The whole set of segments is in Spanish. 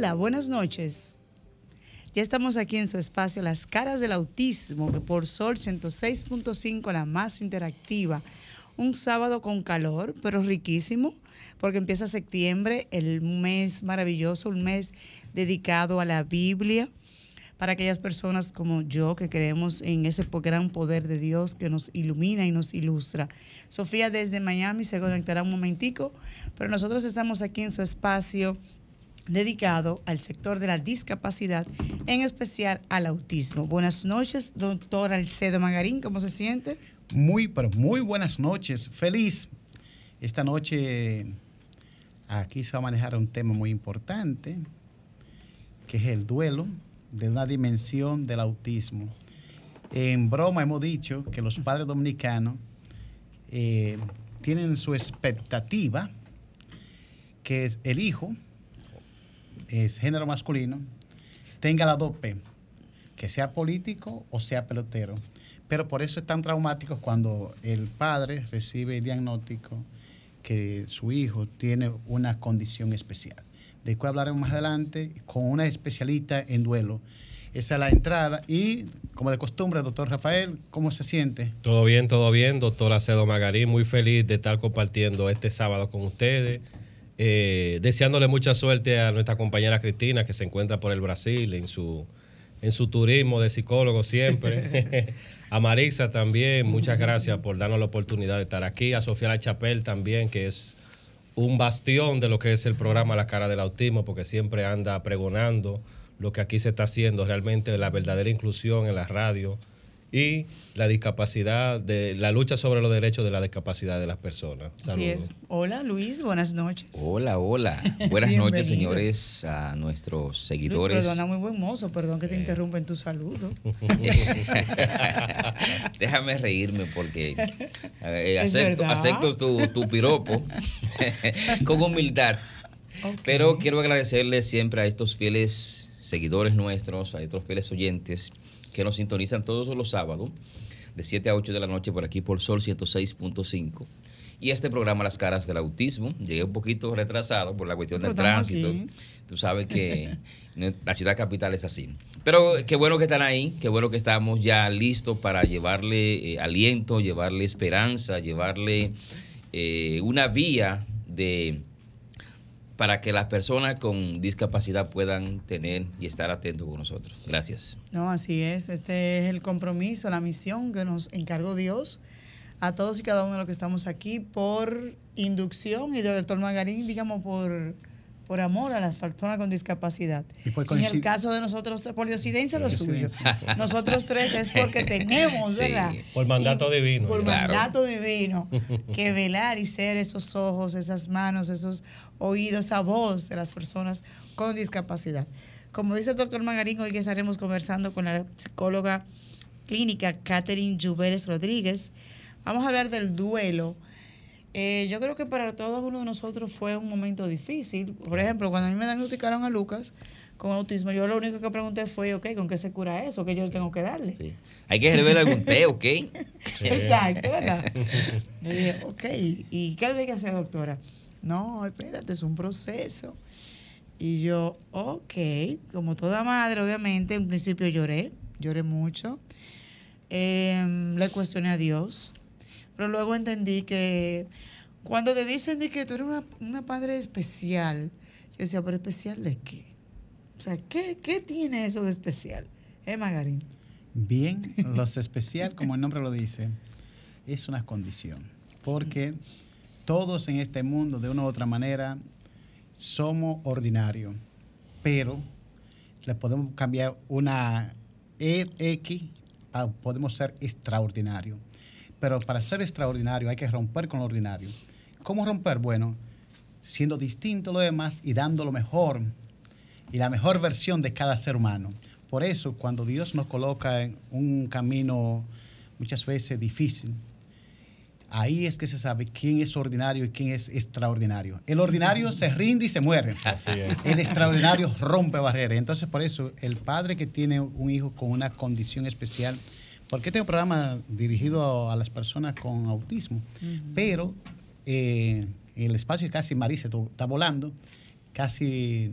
Hola, buenas noches. Ya estamos aquí en su espacio Las caras del autismo, por Sol 106.5, la más interactiva. Un sábado con calor, pero riquísimo, porque empieza septiembre, el mes maravilloso, un mes dedicado a la Biblia, para aquellas personas como yo que creemos en ese gran poder de Dios que nos ilumina y nos ilustra. Sofía desde Miami se conectará un momentico, pero nosotros estamos aquí en su espacio dedicado al sector de la discapacidad, en especial al autismo. Buenas noches, doctor Alcedo Magarín, ¿cómo se siente? Muy, pero muy buenas noches. Feliz. Esta noche aquí se va a manejar un tema muy importante, que es el duelo de una dimensión del autismo. En broma hemos dicho que los padres dominicanos eh, tienen su expectativa que es el hijo, es género masculino, tenga la 2P, que sea político o sea pelotero. Pero por eso es tan traumático cuando el padre recibe el diagnóstico que su hijo tiene una condición especial. De cual hablaremos más adelante con una especialista en duelo. Esa es la entrada y, como de costumbre, doctor Rafael, ¿cómo se siente? Todo bien, todo bien, doctor Acedo Magarín. Muy feliz de estar compartiendo este sábado con ustedes. Eh, deseándole mucha suerte a nuestra compañera Cristina, que se encuentra por el Brasil en su, en su turismo de psicólogo siempre. a Marisa también, muchas gracias por darnos la oportunidad de estar aquí. A Sofía La Chapel también, que es un bastión de lo que es el programa La Cara del Autismo, porque siempre anda pregonando lo que aquí se está haciendo, realmente la verdadera inclusión en la radio y la discapacidad, de la lucha sobre los derechos de la discapacidad de las personas. Así Saludos. es. Hola Luis, buenas noches. Hola, hola. Buenas noches, señores, a nuestros Luis, seguidores. perdona, muy buen mozo, perdón que te interrumpa en tu saludo. Déjame reírme porque eh, acepto, acepto tu, tu piropo con humildad. Pero quiero agradecerle siempre a estos fieles seguidores nuestros, a estos fieles oyentes que nos sintonizan todos los sábados de 7 a 8 de la noche por aquí por Sol 106.5. Y este programa Las Caras del Autismo, llegué un poquito retrasado por la cuestión del tránsito. aquí. Tú sabes que la ciudad capital es así. Pero qué bueno que están ahí, qué bueno que estamos ya listos para llevarle eh, aliento, llevarle esperanza, llevarle eh, una vía de para que las personas con discapacidad puedan tener y estar atentos con nosotros. Gracias. No, así es. Este es el compromiso, la misión que nos encargó Dios a todos y cada uno de los que estamos aquí por inducción y doctor Magarín, digamos, por, por amor a las personas con discapacidad. Y por en el coincid- caso de nosotros, por diosidencia, lo suyo. Nosotros tres es porque tenemos, Sí. ¿verdad? Por mandato Y divino. Por Claro. mandato divino. Que velar y ser esos ojos, esas manos, esos oídos, esa voz de las personas con discapacidad. Como dice el doctor Magarín, hoy que estaremos conversando con la psicóloga clínica Catherine Lluveres Rodríguez, vamos a hablar del duelo. Eh, yo creo que para todos uno de nosotros fue un momento difícil. Por ejemplo, cuando a mí me diagnosticaron a Lucas con autismo, yo lo único que pregunté fue, ok, ¿con qué se cura eso? ¿Qué yo tengo que darle? Sí. Hay que revelar algún té, ¿ok? Exacto, ¿verdad? Yo dije, ok, ¿y qué hay que hacer, doctora? No, espérate, es un proceso. Y yo, ok, como toda madre, obviamente, en principio lloré, lloré mucho. Em, le cuestioné a Dios, pero luego entendí que cuando te dicen de que tú eres una, una padre especial, yo decía, ¿pero especial de qué? O sea, ¿qué, qué tiene eso de especial? ¿Eh, Magarín? Bien, los especial, como el nombre lo dice, es una condición. Porque todos en este mundo, de una u otra manera, somos ordinarios. pero le podemos cambiar una EX, podemos ser extraordinario. Pero para ser extraordinario hay que romper con lo ordinario. ¿Cómo romper? Bueno, siendo distinto a lo demás y dando lo mejor y la mejor versión de cada ser humano. Por eso, cuando Dios nos coloca en un camino muchas veces difícil, ahí es que se sabe quién es ordinario y quién es extraordinario. El ordinario se rinde y se muere. El extraordinario rompe barreras. Entonces, por eso, el padre que tiene un hijo con una condición especial, porque este es un programa dirigido a las personas con autismo, pero eh, el espacio de casi Marisa está volando, casi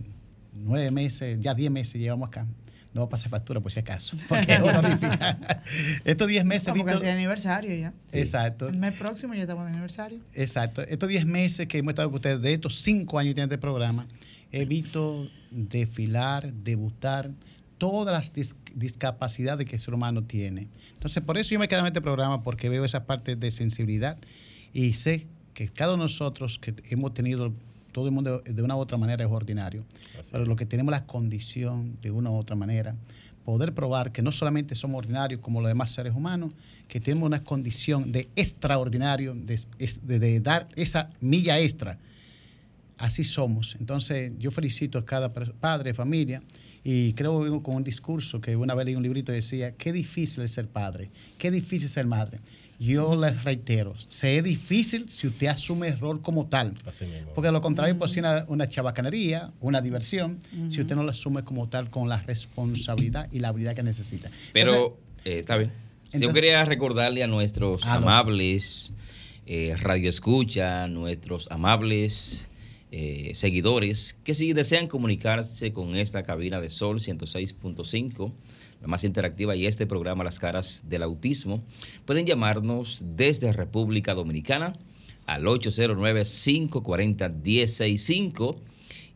nueve meses, ya diez meses llevamos acá. No va a pasar factura por si acaso, porque es honorífica. Estos diez meses... Como casi aniversario ya. Exacto. El mes próximo ya estamos de aniversario. Exacto. Estos diez meses que hemos estado con ustedes, de estos cinco años que tienen este programa, he visto desfilar, debutar todas las discapacidades que el ser humano tiene. Entonces, por eso yo me quedo en este programa, porque veo esa parte de sensibilidad y sé que cada uno de nosotros que hemos tenido todo el mundo de una u otra manera es ordinario. Pero lo que tenemos la condición de una u otra manera, poder probar que no solamente somos ordinarios como los demás seres humanos, que tenemos una condición de extraordinario, de, dar esa milla extra. Así somos. Entonces, yo felicito a cada padre, familia, y creo que con un discurso que una vez leí un librito y decía, qué difícil es ser padre, qué difícil es ser madre yo les reitero, se es difícil si usted asume error como tal. Porque a lo contrario, pues una, una chabacanería, una diversión, si usted no lo asume como tal con la responsabilidad y la habilidad que necesita. Pero, eh, está bien. yo quería recordarle a nuestros ah, amables eh, radioescucha, nuestros amables eh, seguidores, que si desean comunicarse con esta cabina de Sol 106.5, la más interactiva y este programa Las Caras del Autismo, pueden llamarnos desde República Dominicana al 809-540-165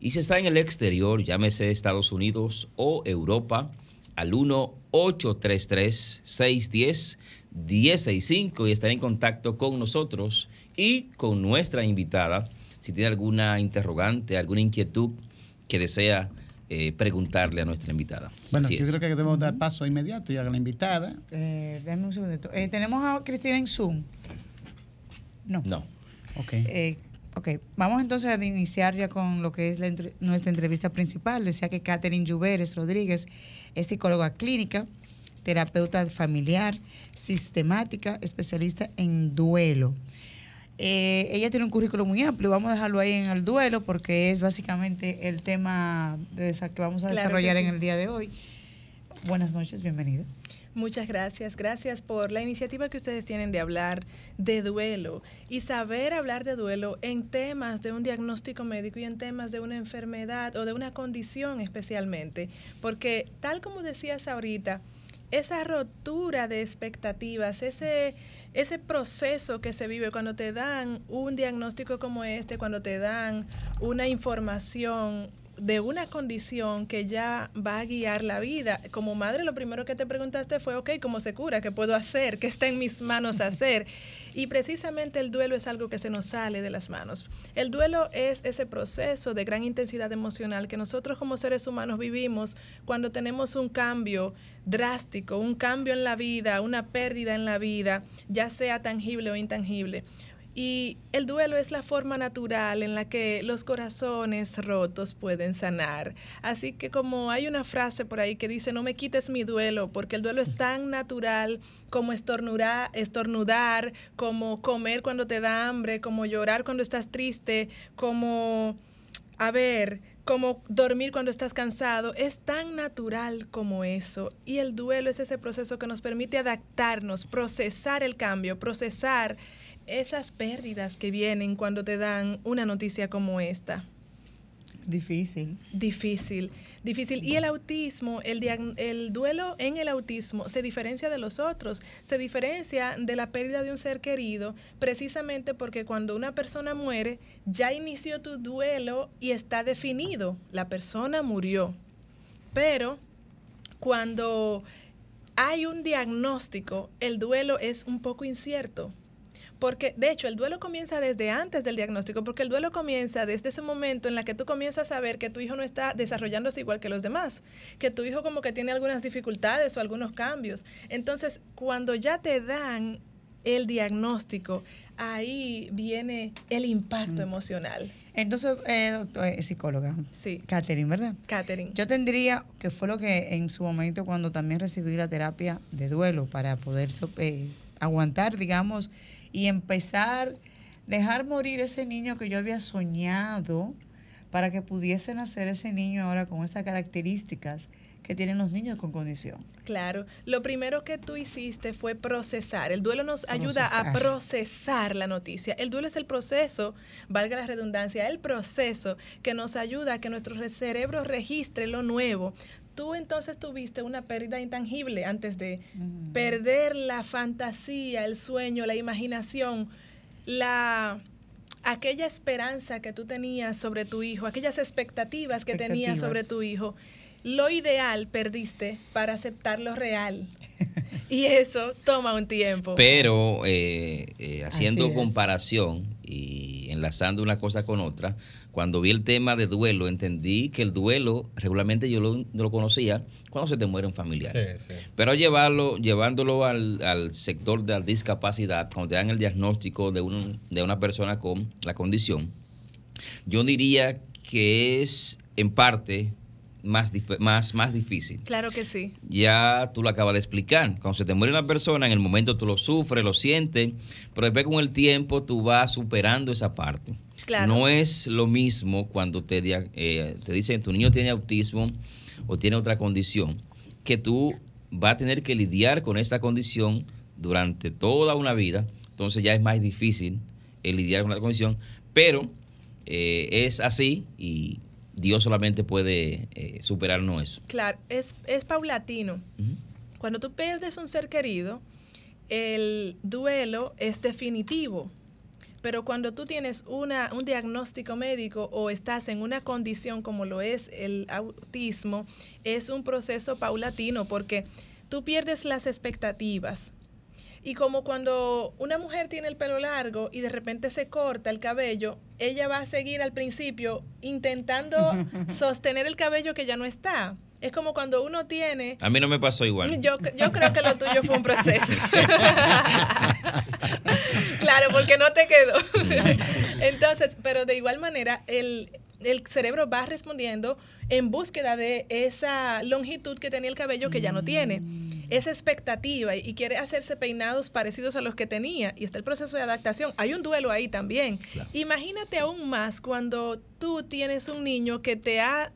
y si está en el exterior, llámese Estados Unidos o Europa al 1-833-610-165 y estar en contacto con nosotros y con nuestra invitada si tiene alguna interrogante, alguna inquietud que desea eh, preguntarle a nuestra invitada. Bueno, yo creo que debemos dar paso inmediato ya a la invitada. Eh, un segundito. Eh, Tenemos a Cristina en Zoom. No. No. Ok. Eh, ok, vamos entonces a iniciar ya con lo que es nuestra entrevista principal. Decía que Catherine Lluveres Rodríguez es psicóloga clínica, terapeuta familiar, sistemática, especialista en duelo. Eh, ella tiene un currículo muy amplio, vamos a dejarlo ahí en el duelo porque es básicamente el tema de que vamos a desarrollar en el día de hoy. Buenas noches, bienvenida. Muchas gracias, gracias por la iniciativa que ustedes tienen de hablar de duelo y saber hablar de duelo en temas de un diagnóstico médico y en temas de una enfermedad o de una condición especialmente, porque tal como decías ahorita, esa rotura de expectativas, ese ese proceso que se vive cuando te dan un diagnóstico como este, cuando te dan una información de una condición que ya va a guiar la vida. Como madre, lo primero que te preguntaste fue, ok, ¿cómo se cura? ¿Qué puedo hacer? ¿Qué está en mis manos hacer? Y precisamente el duelo es algo que se nos sale de las manos. El duelo es ese proceso de gran intensidad emocional que nosotros como seres humanos vivimos cuando tenemos un cambio drástico, un cambio en la vida, una pérdida en la vida, ya sea tangible o intangible. Y el duelo es la forma natural en la que los corazones rotos pueden sanar. Así que como hay una frase por ahí que dice, no me quites mi duelo, porque el duelo es tan natural como estornudar, estornudar como comer cuando te da hambre, como llorar cuando estás triste, como, a ver, como dormir cuando estás cansado, es tan natural como eso. Y el duelo es ese proceso que nos permite adaptarnos, procesar el cambio, procesar esas pérdidas que vienen cuando te dan una noticia como esta? Difícil. Difícil, difícil. Y el autismo, el, el duelo en el autismo se diferencia de los otros, se diferencia de la pérdida de un ser querido precisamente porque cuando una persona muere ya inició tu duelo y está definido, la persona murió. Pero cuando hay un diagnóstico, el duelo es un poco incierto porque de hecho el duelo comienza desde antes del diagnóstico, porque el duelo comienza desde ese momento en la que tú comienzas a ver que tu hijo no está desarrollándose igual que los demás, que tu hijo como que tiene algunas dificultades o algunos cambios. Entonces, cuando ya te dan el diagnóstico, ahí viene el impacto Mm. emocional. Entonces, eh, doctor, eh, psicóloga. Sí. Catherine, ¿verdad? Catherine. Yo tendría, que fue lo que en su momento cuando también recibí la terapia de duelo para poder eh, aguantar, digamos, y empezar, dejar morir ese niño que yo había soñado para que pudiese nacer ese niño ahora con esas características que tienen los niños con condición. Claro, lo primero que tú hiciste fue procesar. El duelo nos ayuda a Procesar. la noticia. El duelo es el proceso, valga la redundancia, el proceso que nos ayuda a que nuestro re- cerebro registre lo nuevo. Tú entonces tuviste una pérdida intangible antes de perder la fantasía, el sueño, la imaginación, la aquella esperanza que tú tenías sobre tu hijo, aquellas expectativas que tenías sobre tu hijo. Lo ideal perdiste para aceptar lo real. y eso toma un tiempo. Pero eh, eh, haciendo comparación y enlazando una cosa con otra, cuando vi el tema de duelo, entendí que el duelo regularmente yo lo, no lo conocía cuando se te muere un familiar. Sí, sí. Pero llevarlo, llevándolo al, al sector de la discapacidad, cuando te dan el diagnóstico de, un- de una persona con la condición, yo diría que es en parte más, más, más difícil. Claro que sí. Ya tú lo acabas de explicar. Cuando se te muere una persona, en el momento tú lo sufres, lo sientes, pero después con el tiempo tú vas superando esa parte. Claro. No es lo mismo cuando te, eh, te dicen tu niño tiene autismo o tiene otra condición, que tú vas a tener que lidiar con esta condición durante toda una vida. Entonces ya es más difícil el lidiar con la condición, pero eh, es así y Dios solamente puede eh, superarnos eso. Claro, es, es paulatino. Cuando tú pierdes un ser querido, el duelo es definitivo. Pero cuando tú tienes una, un diagnóstico médico o estás en una condición como lo es el autismo, es un proceso paulatino porque tú pierdes las expectativas. Y como cuando una mujer tiene el pelo largo y de repente se corta el cabello, ella va a seguir al principio intentando sostener el cabello que ya no está. Es como cuando uno tiene A mí no me pasó igual. yo, yo creo que lo tuyo fue un proceso. claro, porque no te quedó. Entonces, pero de igual manera, el, el cerebro va respondiendo en búsqueda de esa longitud que tenía el cabello que ya no tiene. Esa expectativa y quiere hacerse peinados parecidos a los que tenía. Y está el proceso de adaptación. Hay un duelo ahí también. Claro. Imagínate aún más cuando tú tienes un niño que te ha ha-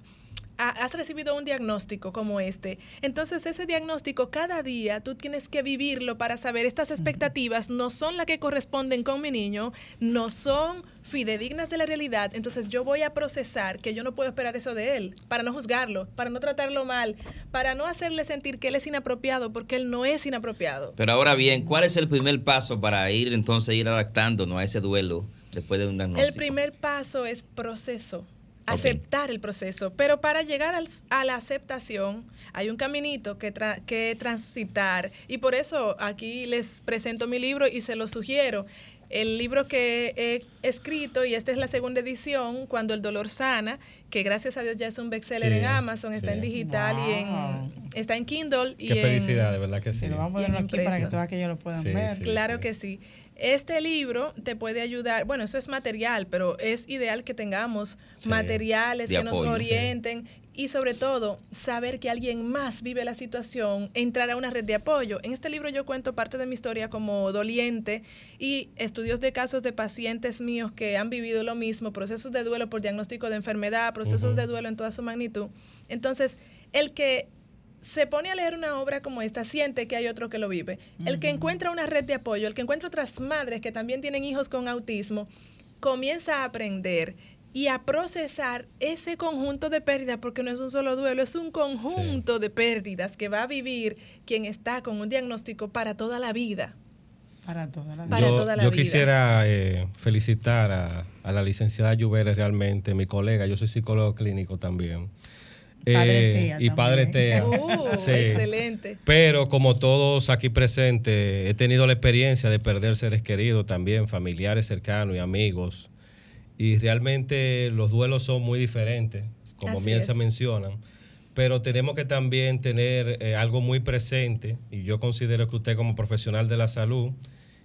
has recibido un diagnóstico como este. Entonces ese diagnóstico cada día tú tienes que vivirlo para saber estas expectativas no son las que corresponden con mi niño, no son fidedignas de la realidad. Entonces yo voy a procesar que yo no puedo esperar eso de él, para no juzgarlo, para no tratarlo mal, para no hacerle sentir que él es inapropiado porque él no es inapropiado. Pero ahora bien, ¿cuál es el primer paso para ir entonces ir adaptándonos a ese duelo después de un diagnóstico? El primer paso es proceso. Aceptar el proceso. Pero para llegar al- a la aceptación hay un caminito que, tra- que transitar. Y por eso aquí les presento mi libro y se lo sugiero. El libro que he escrito, y esta es la segunda edición, Cuando el dolor sana, que gracias a Dios ya es un bestseller Sí, en Amazon, está en digital y en, está en Kindle. Y Qué en- felicidad, de verdad que sí. Se lo vamos a Y poner aquí para que todos aquellos lo puedan Sí, ver. sí. Claro que sí. Este libro te puede ayudar, bueno, eso es material, pero es ideal que tengamos Sí, materiales que nos sí. orienten y sobre todo saber que alguien más vive la situación, entrar a una red de apoyo. En este libro yo cuento parte de mi historia como doliente y estudios de casos de pacientes míos que han vivido lo mismo, procesos de duelo por diagnóstico de enfermedad, procesos de duelo en toda su magnitud. Entonces, el que se pone a leer una obra como esta, siente que hay otro que lo vive. El que encuentra una red de apoyo, el que encuentra otras madres que también tienen hijos con autismo, comienza a aprender y a procesar ese conjunto de pérdidas, porque no es un solo duelo, es un conjunto de pérdidas que va a vivir quien está con un diagnóstico para toda la vida. Para toda la vida. Para yo, toda la yo vida. quisiera eh, felicitar a, a la licenciada Lluveres realmente, mi colega, yo soy psicólogo clínico también. Padre Eh, Tea y Padre. Tea. Uh, Sí. Excelente. Pero como todos aquí presentes, he tenido la experiencia de perder seres queridos también, familiares cercanos y amigos. Y realmente los duelos son muy diferentes, como bien se mencionan. Pero tenemos que también tener eh, algo muy presente, y yo considero que usted como profesional de la salud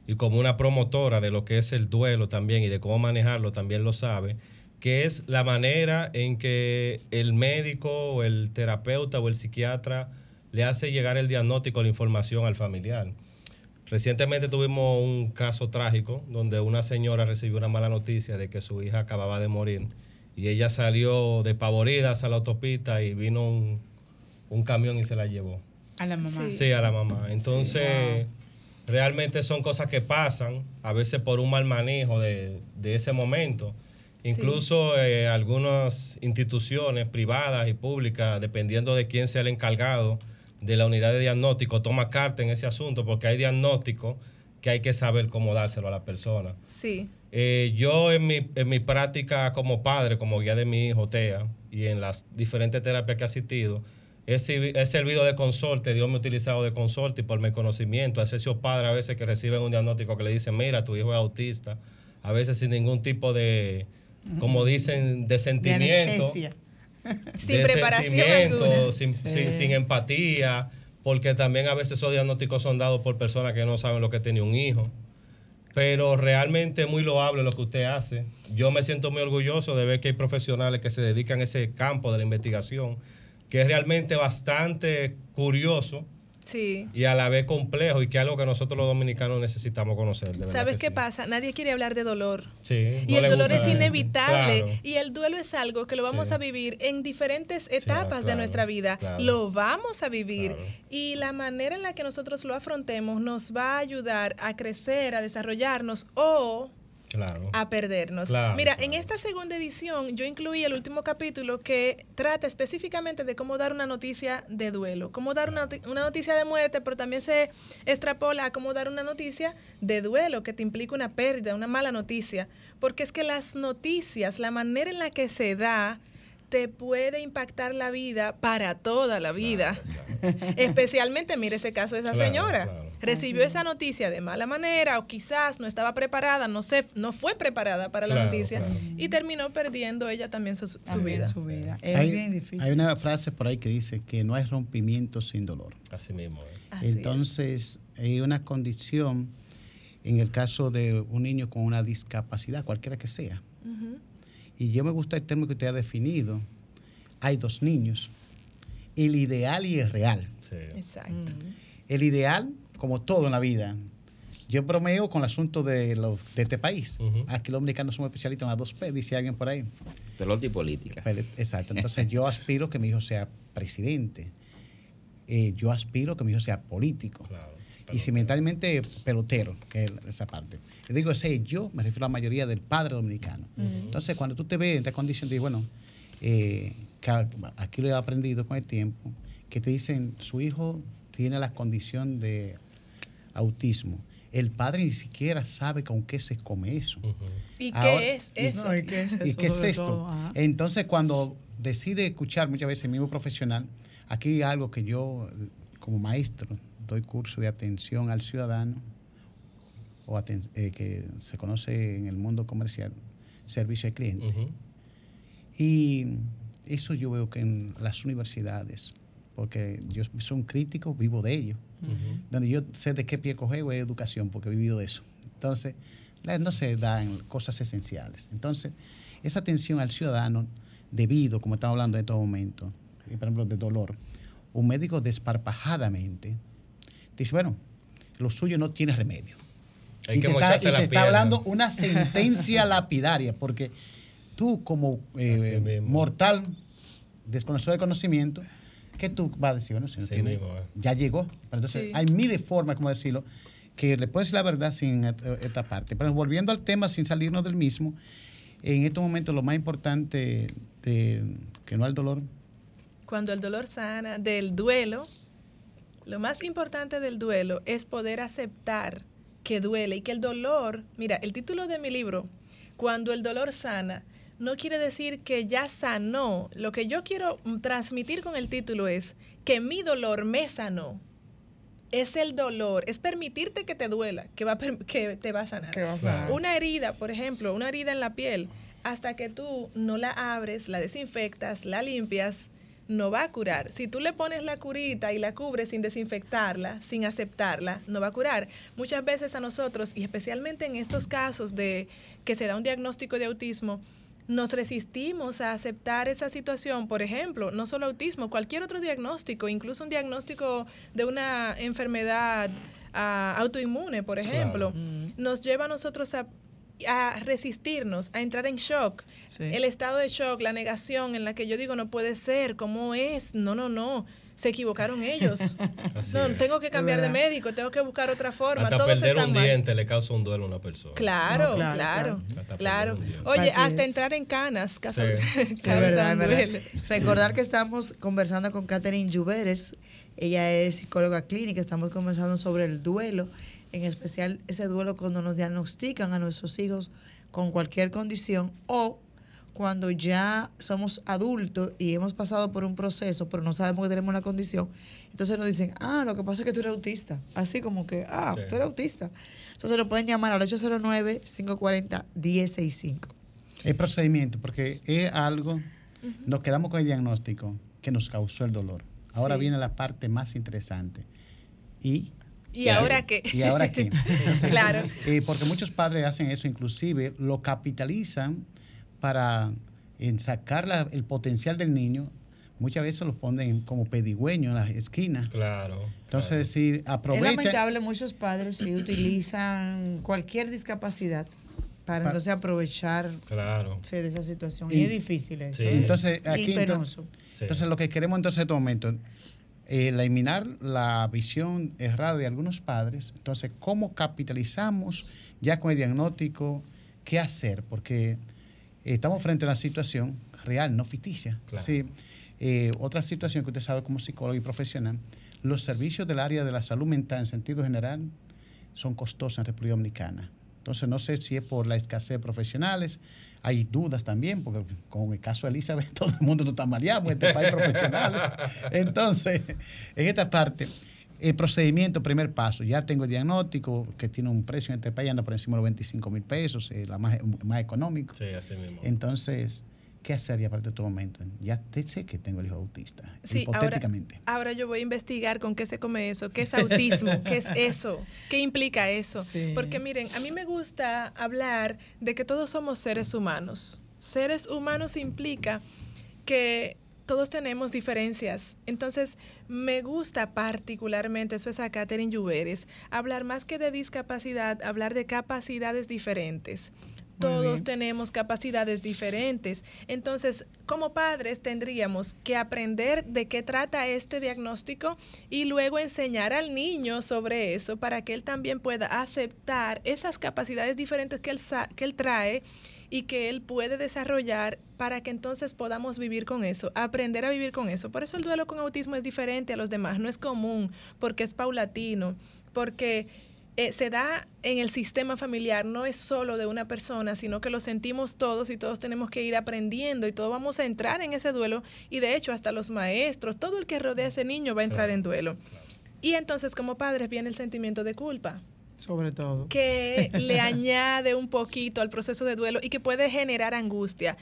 y como una promotora de lo que es el duelo también y de cómo manejarlo también lo sabe, que es la manera en que el médico o el terapeuta o el psiquiatra le hace llegar el diagnóstico, la información al familiar. Recientemente tuvimos un caso trágico donde una señora recibió una mala noticia de que su hija acababa de morir y ella salió despavorida hacia la autopista y vino un, un camión y se la llevó. A la mamá. Sí. Sí, a la mamá. Entonces, realmente son cosas que pasan, a veces por un mal manejo de, de ese momento. Incluso eh, algunas instituciones privadas y públicas, dependiendo de quién sea el encargado de la unidad de diagnóstico, toma carta en ese asunto porque hay diagnóstico que hay que saber cómo dárselo a la persona. Sí. Eh, yo en mi, en mi práctica como padre, como guía de mi hijo Tea, y en las diferentes terapias que he asistido, he, servi- he servido de consorte, Dios me ha utilizado de consorte y por mi conocimiento, a esos padres a veces que reciben un diagnóstico que le dicen, mira, tu hijo es autista, a veces sin ningún tipo de, como dicen, de De sentimiento anestesia. Sin de preparación. Sin, Sí. sin- sin empatía, porque también a veces esos diagnósticos son dados por personas que no saben lo que tiene un hijo. Pero realmente es muy loable lo que usted hace. Yo me siento muy orgulloso de ver que hay profesionales que se dedican a ese campo de la investigación, que es realmente bastante curioso Sí. y a la vez complejo y que es algo que nosotros los dominicanos necesitamos conocer. de ¿Sabes qué sí. pasa? Nadie quiere hablar de dolor. Sí, Y no el dolor es inevitable. claro. Y el duelo es algo que lo vamos a vivir en diferentes etapas de nuestra vida. claro. Lo vamos a vivir. Y la manera en la que nosotros lo afrontemos nos va a ayudar a crecer, a desarrollarnos o Claro. a perdernos. Claro, Mira, claro. en esta segunda edición yo incluí el último capítulo que trata específicamente de cómo dar una noticia de duelo, cómo dar una, noti- una noticia de muerte, pero también se extrapola a cómo dar una noticia de duelo que te implica una pérdida, una mala noticia, porque es que las noticias, la manera en la que se da, te puede impactar la vida para toda la vida. Especialmente, mire ese caso de esa Claro, señora. Recibió esa noticia de mala manera o quizás no estaba preparada, no sé, no fue preparada para la noticia claro. y terminó perdiendo ella también su, su También vida. Su vida. Es hay, bien difícil. hay una frase por ahí que dice que no hay rompimiento sin dolor. Así mismo. eh. Así es. Entonces, hay una condición en el caso de un niño con una discapacidad, cualquiera que sea. Y yo me gusta el término que usted ha definido. Hay dos niños, el ideal y el real. Sí. Exacto. El ideal, como todo en la vida, yo bromeo con el asunto de, los, de este país. Ujú. Aquí los dominicanos somos especialistas en las dos P, dice alguien por ahí. Pelota y política. Pero, exacto. Entonces yo aspiro que mi hijo sea presidente. Eh, yo aspiro que mi hijo sea político. Claro. Y si mentalmente pelotero, que es esa parte. Yo digo ese yo, me refiero a la mayoría del padre dominicano. Entonces, cuando tú te ves en esta condición, digo, bueno, eh, aquí lo he aprendido con el tiempo, que te dicen, su hijo tiene la condición de autismo. El padre ni siquiera sabe con qué se come eso. ¿Y Ahora- qué es eso? No, ¿y qué es ¿Y eso qué es sobre esto? todo? Entonces, cuando decide escuchar muchas veces el mismo profesional, aquí hay algo que yo, como maestro, doy curso de atención al ciudadano, o aten- eh, que se conoce en el mundo comercial, servicio al cliente. Y eso yo veo que en las universidades, porque yo soy un crítico, vivo de ello. Donde yo sé de qué pie coger es educación, porque he vivido de eso. Entonces, no se dan cosas esenciales. Entonces, esa atención al ciudadano, debido, como estamos hablando en estos momentos, eh, por ejemplo, de dolor, un médico desparpajadamente dice, bueno, lo suyo no tiene remedio. Hay y que te está, y te está pierna. hablando una sentencia lapidaria, porque tú como eh, mortal, desconocido de conocimiento, ¿qué tú vas a decir? Bueno, si no Así tiene- mismo, eh. ya llegó. Pero entonces, Sí. hay miles de formas, como decirlo, que le puedes decir la verdad sin et- esta parte. Pero volviendo al tema, sin salirnos del mismo, en estos momentos lo más importante, de, que no el dolor, Cuando el dolor sana, del duelo, lo más importante del duelo es poder aceptar que duele y que el dolor, mira, el título de mi libro, Cuando el dolor sana, no quiere decir que ya sanó. Lo que yo quiero mm, transmitir con el título es que mi dolor me sanó. Es el dolor, es permitirte que te duela, que, va que te va a sanar. Claro. Una herida, por ejemplo, una herida en la piel, hasta que tú no la abres, la desinfectas, la limpias, no va a curar. Si tú le pones la curita y la cubres sin desinfectarla, sin aceptarla, no va a curar. Muchas veces a nosotros, y especialmente en estos casos de que se da un diagnóstico de autismo, nos resistimos a aceptar esa situación, por ejemplo, no solo autismo, cualquier otro diagnóstico, incluso un diagnóstico de una enfermedad ah, autoinmune, por ejemplo, nos lleva a nosotros a, a resistirnos, a entrar en shock. Sí. El estado de shock, la negación en la que yo digo, no puede ser, ¿cómo es? No, no, no. Se equivocaron ellos. Así no, es. tengo que cambiar de médico, tengo que buscar otra forma. Hasta Todos perder están un mal. diente le causa un duelo a una persona. Claro, No, claro, claro. Oye, Así hasta es. entrar en canas, casa, Sí. Verdad. Recordar que estamos conversando con Catherine Lluveres, ella es psicóloga clínica, estamos conversando sobre el duelo, en especial ese duelo cuando nos diagnostican a nuestros hijos con cualquier condición o cuando ya somos adultos y hemos pasado por un proceso, pero no sabemos que tenemos una condición, entonces nos dicen, ah, lo que pasa es que tú eres autista. Así como que, ah, Sí. tú eres autista. Entonces nos pueden llamar al 809-540-1065. El procedimiento, porque es algo, nos quedamos con el diagnóstico que nos causó el dolor. Ahora Sí. viene la parte más interesante. ¿Y? ¿Y ahora qué? ¿Y ahora qué? Entonces, Claro. eh, porque muchos padres hacen eso, inclusive lo capitalizan para en sacar la- el potencial del niño. Muchas veces lo ponen como pedigüeño en las esquinas. Claro. Entonces, si Es lamentable, muchos padres sí utilizan cualquier discapacidad para Pa- entonces aprovecharse Claro. de esa situación. Y- Y, es difícil eso. Sí. ¿eh? Entonces, y aquí penoso. Sí. Entonces, lo que queremos entonces en este momento, eh, eliminar la visión errada de algunos padres. Entonces, ¿cómo capitalizamos ya con el diagnóstico qué hacer? Porque estamos frente a una situación real, no ficticia. Claro. Sí, eh, otra situación que usted sabe como psicólogo y profesional, los servicios del área de la salud mental en sentido general son costosos en República Dominicana. Entonces, no sé si es por la escasez de profesionales, hay dudas también, porque con el caso de Elizabeth, todo el mundo no está mareado en este país profesionales. Entonces, en esta parte, el procedimiento, primer paso, ya tengo el diagnóstico, que tiene un precio en este país, anda por encima de los 25 mil pesos, eh, la más, más económico. Sí, así mismo. Entonces, ¿qué hacer ya para este momento? Ya te sé que tengo el hijo autista, Sí, ahora, hipotéticamente. ahora yo voy a investigar con qué se come eso, qué es autismo, qué es eso, qué implica eso. Sí. Porque miren, a mí me gusta hablar de que todos somos seres humanos. Seres humanos implica que todos tenemos diferencias. Entonces, me gusta particularmente, eso es a Catherine Lluveres, hablar más que de discapacidad, hablar de capacidades diferentes. Todos tenemos capacidades diferentes. Entonces, como padres tendríamos que aprender de qué trata este diagnóstico y luego enseñar al niño sobre eso para que él también pueda aceptar esas capacidades diferentes que él, que él trae y que él puede desarrollar para que entonces podamos vivir con eso, aprender a vivir con eso. Por eso el duelo con autismo es diferente a los demás, no es común, porque es paulatino, porque eh, se da en el sistema familiar, no es solo de una persona, sino que lo sentimos todos y todos tenemos que ir aprendiendo y todos vamos a entrar en ese duelo y de hecho hasta los maestros, todo el que rodea a ese niño va a entrar Claro, en duelo. Y entonces como padres viene el sentimiento de culpa Sobre todo. que le añade un poquito al proceso de duelo y que puede generar angustia.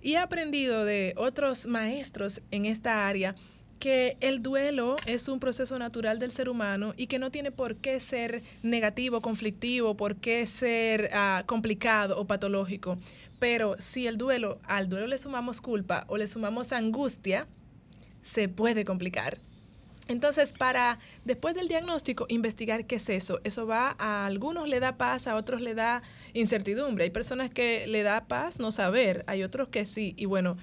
Y he aprendido de otros maestros en esta área que el duelo es un proceso natural del ser humano y que no tiene por qué ser negativo, conflictivo, por qué ser ah, complicado o patológico. Pero si el duelo, al duelo le sumamos culpa o le sumamos angustia, se puede complicar. Entonces, para después del diagnóstico, investigar qué es eso. Eso va a algunos le da paz, a otros le da incertidumbre. Hay personas que le da paz no saber, hay otros que sí. Y bueno,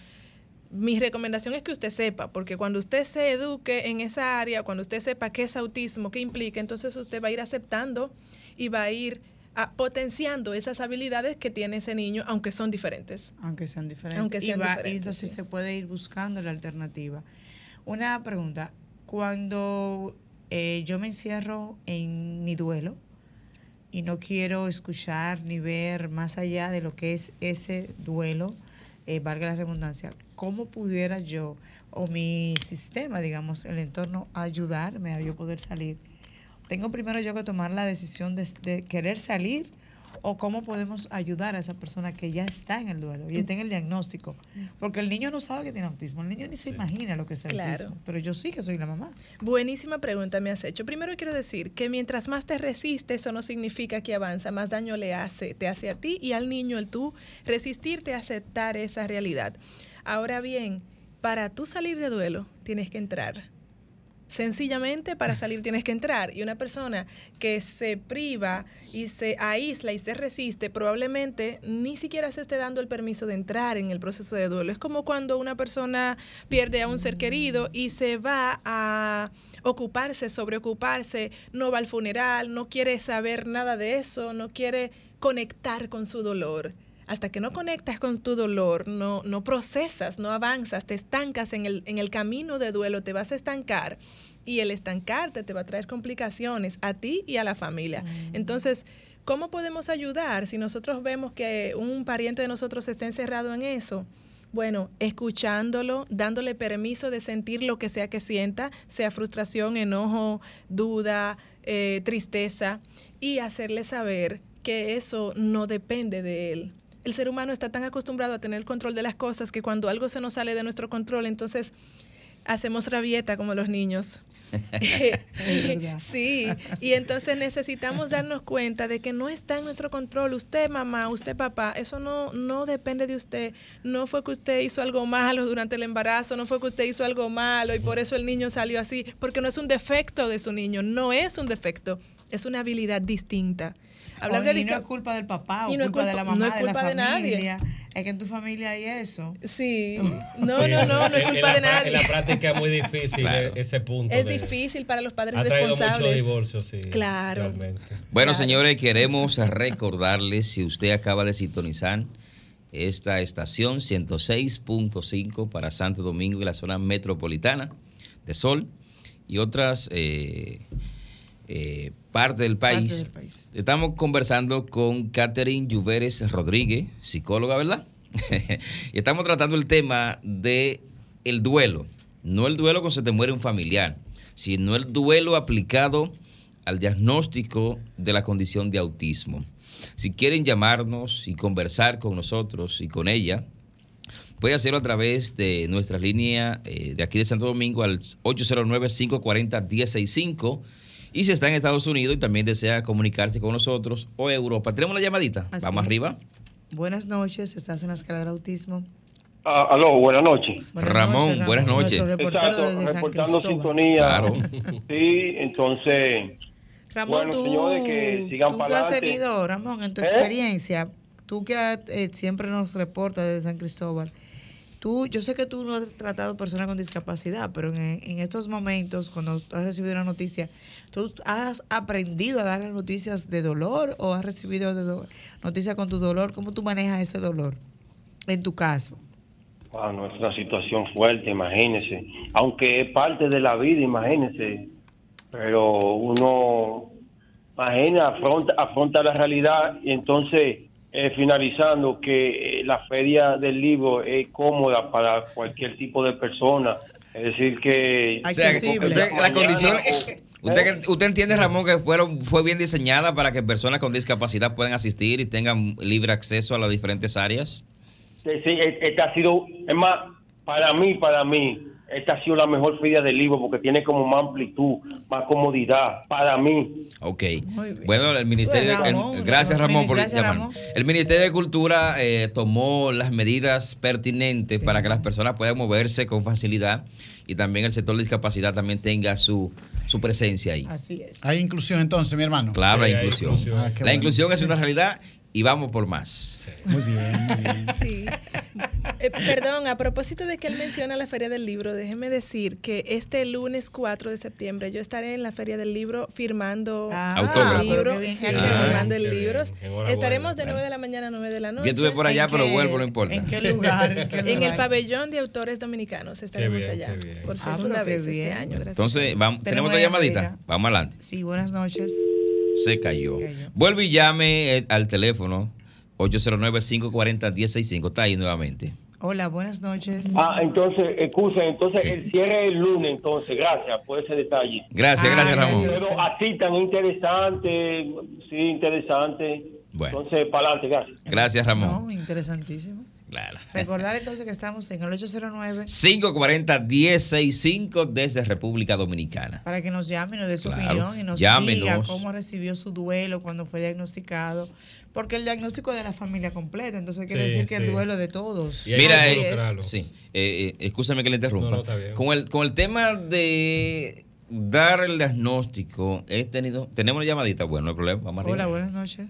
mi recomendación es que usted sepa, porque cuando usted se eduque en esa área, cuando usted sepa qué es autismo, qué implica, entonces usted va a ir aceptando y va a ir ah, potenciando esas habilidades que tiene ese niño, aunque son diferentes. Aunque sean diferentes. Aunque sean y, va- y diferentes, entonces sí. se puede ir buscando la alternativa. Una pregunta. Cuando eh, yo me encierro en mi duelo y no quiero escuchar ni ver más allá de lo que es ese duelo, eh, valga la redundancia, cómo pudiera yo o mi sistema, digamos, el entorno, ayudarme a yo poder salir. Tengo primero yo que tomar la decisión de, de querer salir o cómo podemos ayudar a esa persona que ya está en el duelo y está en el diagnóstico. Porque el niño no sabe que tiene autismo, el niño ni se imagina lo que es el Claro. autismo, pero yo sí que soy la mamá. Buenísima pregunta me has hecho. Primero quiero decir que mientras más te resiste, eso no significa que avanza, más daño le hace, te hace a ti y al niño el tú resistirte a aceptar esa realidad. Ahora bien, para tú salir de duelo, tienes que entrar. Sencillamente para salir tienes que entrar. Y una persona que se priva y se aísla y se resiste, probablemente ni siquiera se esté dando el permiso de entrar en el proceso de duelo. Es como cuando una persona pierde a un ser querido y se va a ocuparse, sobreocuparse, no va al funeral, no quiere saber nada de eso, no quiere conectar con su dolor. Hasta que no conectas con tu dolor, no, no procesas, no avanzas, te estancas en el, en el camino de duelo, te vas a estancar y el estancarte te va a traer complicaciones a ti y a la familia. Entonces, ¿cómo podemos ayudar si nosotros vemos que un pariente de nosotros está encerrado en eso? Bueno, escuchándolo, dándole permiso de sentir lo que sea que sienta, sea frustración, enojo, duda, eh, tristeza, y hacerle saber que eso no depende de él. El ser humano está tan acostumbrado a tener el control de las cosas que cuando algo se nos sale de nuestro control, entonces hacemos rabieta como los niños. sí, y entonces necesitamos darnos cuenta de que no está en nuestro control. Usted, mamá, usted, papá, eso no, no depende de usted. No fue que usted hizo algo malo durante el embarazo, no fue que usted hizo algo malo y por eso el niño salió así, porque no es un defecto de su niño, no es un defecto, es una habilidad distinta. Hablar de y no es culpa del papá o no es culpa de la mamá, no es de la culpa de nadie. familia. Es que en tu familia hay eso. Sí, no, no, no, no es culpa en de la nadie. En la práctica es muy difícil Claro. e- ese punto. Es de- difícil para los padres Ha responsables. divorcios, sí. Claro. Realmente. Bueno, Claro. señores, queremos recordarles, si usted acaba de sintonizar esta estación 106.5 para Santo Domingo y la zona metropolitana de Sol y otras eh, eh, partes del país. Parte del país. Estamos conversando con Catherine Lluveres Rodríguez, psicóloga, ¿verdad? y estamos tratando el tema de el duelo. No el duelo cuando se te muere un familiar, sino el duelo aplicado al diagnóstico de la condición de autismo. Si quieren llamarnos y conversar con nosotros y con ella, puede hacerlo a través de nuestra línea eh, de aquí de Santo Domingo al 809-540-1065. Y si está en Estados Unidos y también desea comunicarse con nosotros o Europa, tenemos una llamadita. Así Vamos es. arriba. Buenas noches, estás en la escala del autismo. Ah, aló, buenas noches. Buenas Ramón, buenas noches. Exacto, reportando Cristóbal. sintonía. Claro. Sí, entonces, Ramón, Bueno, tú, señores, que sigan tú que has tenido, Ramón, en tu ¿Eh? experiencia, tú que eh, siempre nos reportas desde San Cristóbal, tú, yo sé que tú no has tratado personas con discapacidad, pero en, estos momentos, cuando has recibido una noticia, ¿tú has aprendido a dar noticias de dolor o has recibido noticias con tu dolor? ¿Cómo tú manejas ese dolor en tu caso? bueno, es una situación fuerte, imagínese. Aunque es parte de la vida, imagínese. Pero uno, imagina, afronta, afronta la realidad y entonces, eh, finalizando, que eh, la feria del libro es cómoda para cualquier tipo de persona. Es decir, que... O sea, que usted- la condición, usted, usted entiende, Ramón, que fueron, fue bien diseñada para que personas con discapacidad puedan asistir y tengan libre acceso a las diferentes áreas. Sí, sí, e- esta ha sido, es más, para mí, para mí, esta ha sido la mejor feria del libro porque tiene como más amplitud, más comodidad, para mí. Ok. Muy bien. Bueno, el Ministerio Pues, el- Ramón, gracias Ramón, Ramón por gracias, llamar. Ramón. El Ministerio de Cultura eh, tomó las medidas pertinentes Sí. para que las personas puedan moverse con facilidad y también el sector de discapacidad también tenga su, su presencia ahí. Así es. Hay inclusión entonces, mi hermano. Claro, Sí, hay inclusión. inclusión. Ah, la bueno. inclusión es una realidad y vamos por más. Muy bien, muy bien. Sí. Eh, perdón, a propósito de que él menciona la Feria del Libro, déjeme decir que este lunes 4 de septiembre yo estaré en la Feria del Libro firmando Ah, Autógrafo. el libro, pero qué bien, sí, qué bien. firmando Ah, el qué libro. bien, enhorabuena. Estaremos de 9 de la mañana a 9 de la noche. Yo estuve por allá, ¿En pero qué- vuelvo, no importa. ¿En qué lugar? ¿En, qué En el lugar? pabellón de autores dominicanos estaremos bien, allá qué bien. por Ah, segunda qué vez bien. este año. Gracias. Entonces, vamos, tenemos otra llamadita. Vamos adelante. Sí, buenas noches. Se cayó. Se cayó. Vuelve y llame eh, al teléfono 809-540-1065. Está ahí nuevamente. Hola, buenas noches. Ah, entonces, excusa, entonces el cierre el lunes, entonces, gracias por ese detalle. Gracias, Ah, gracias, Ramón. Pero así tan interesante, sí, interesante. Bueno. Entonces, para adelante, gracias. Gracias, Ramón. No, interesantísimo. Claro. Recordar entonces que estamos en el 809 540-1065 desde República Dominicana. para que nos llame y nos dé su Claro. opinión y nos Llámenos. diga cómo recibió su duelo cuando fue diagnosticado. Porque el diagnóstico es de la familia completa, entonces quiere Sí, decir que el duelo de todos. Mira, que eh, sí, eh, eh, escúchame que le interrumpa. No, no, está bien. Con el, con el tema de dar el diagnóstico, he tenido, tenemos una llamadita, bueno, no hay problema, vamos arriba. Hola, buenas noches.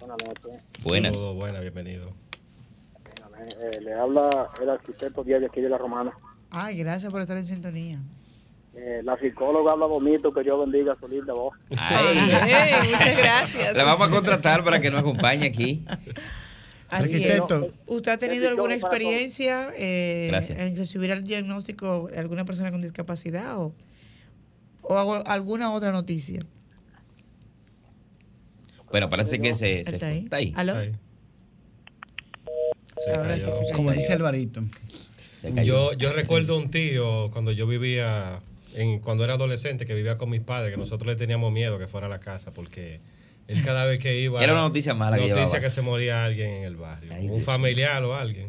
Buenas noches. Buenas. Saludos, buenas, bienvenido. Eh, le habla el arquitecto Díaz de aquí de La Romana. Ay, gracias por estar en sintonía. Eh, la psicóloga habla bonito, que Dios bendiga su linda voz. Ay, muchas gracias. la vamos a contratar para que nos acompañe aquí. Así Arquitecto. es. ¿Usted ha tenido alguna experiencia eh, Gracias. en recibir el diagnóstico de alguna persona con discapacidad o, o alguna otra noticia? Bueno, parece que se, se ¿Está ahí? Está ahí. ¿Aló? Ahí. Se Ahora sí cayó. se cayó. Como dice Alvarito. Se cayó. Yo, yo recuerdo un tío cuando yo vivía, en, cuando era adolescente, que vivía con mis padres, que nosotros le teníamos miedo que fuera a la casa porque él cada vez que iba... Era una noticia mala que Noticia llevaba. que se moría alguien en el barrio, Ay, un familiar o alguien.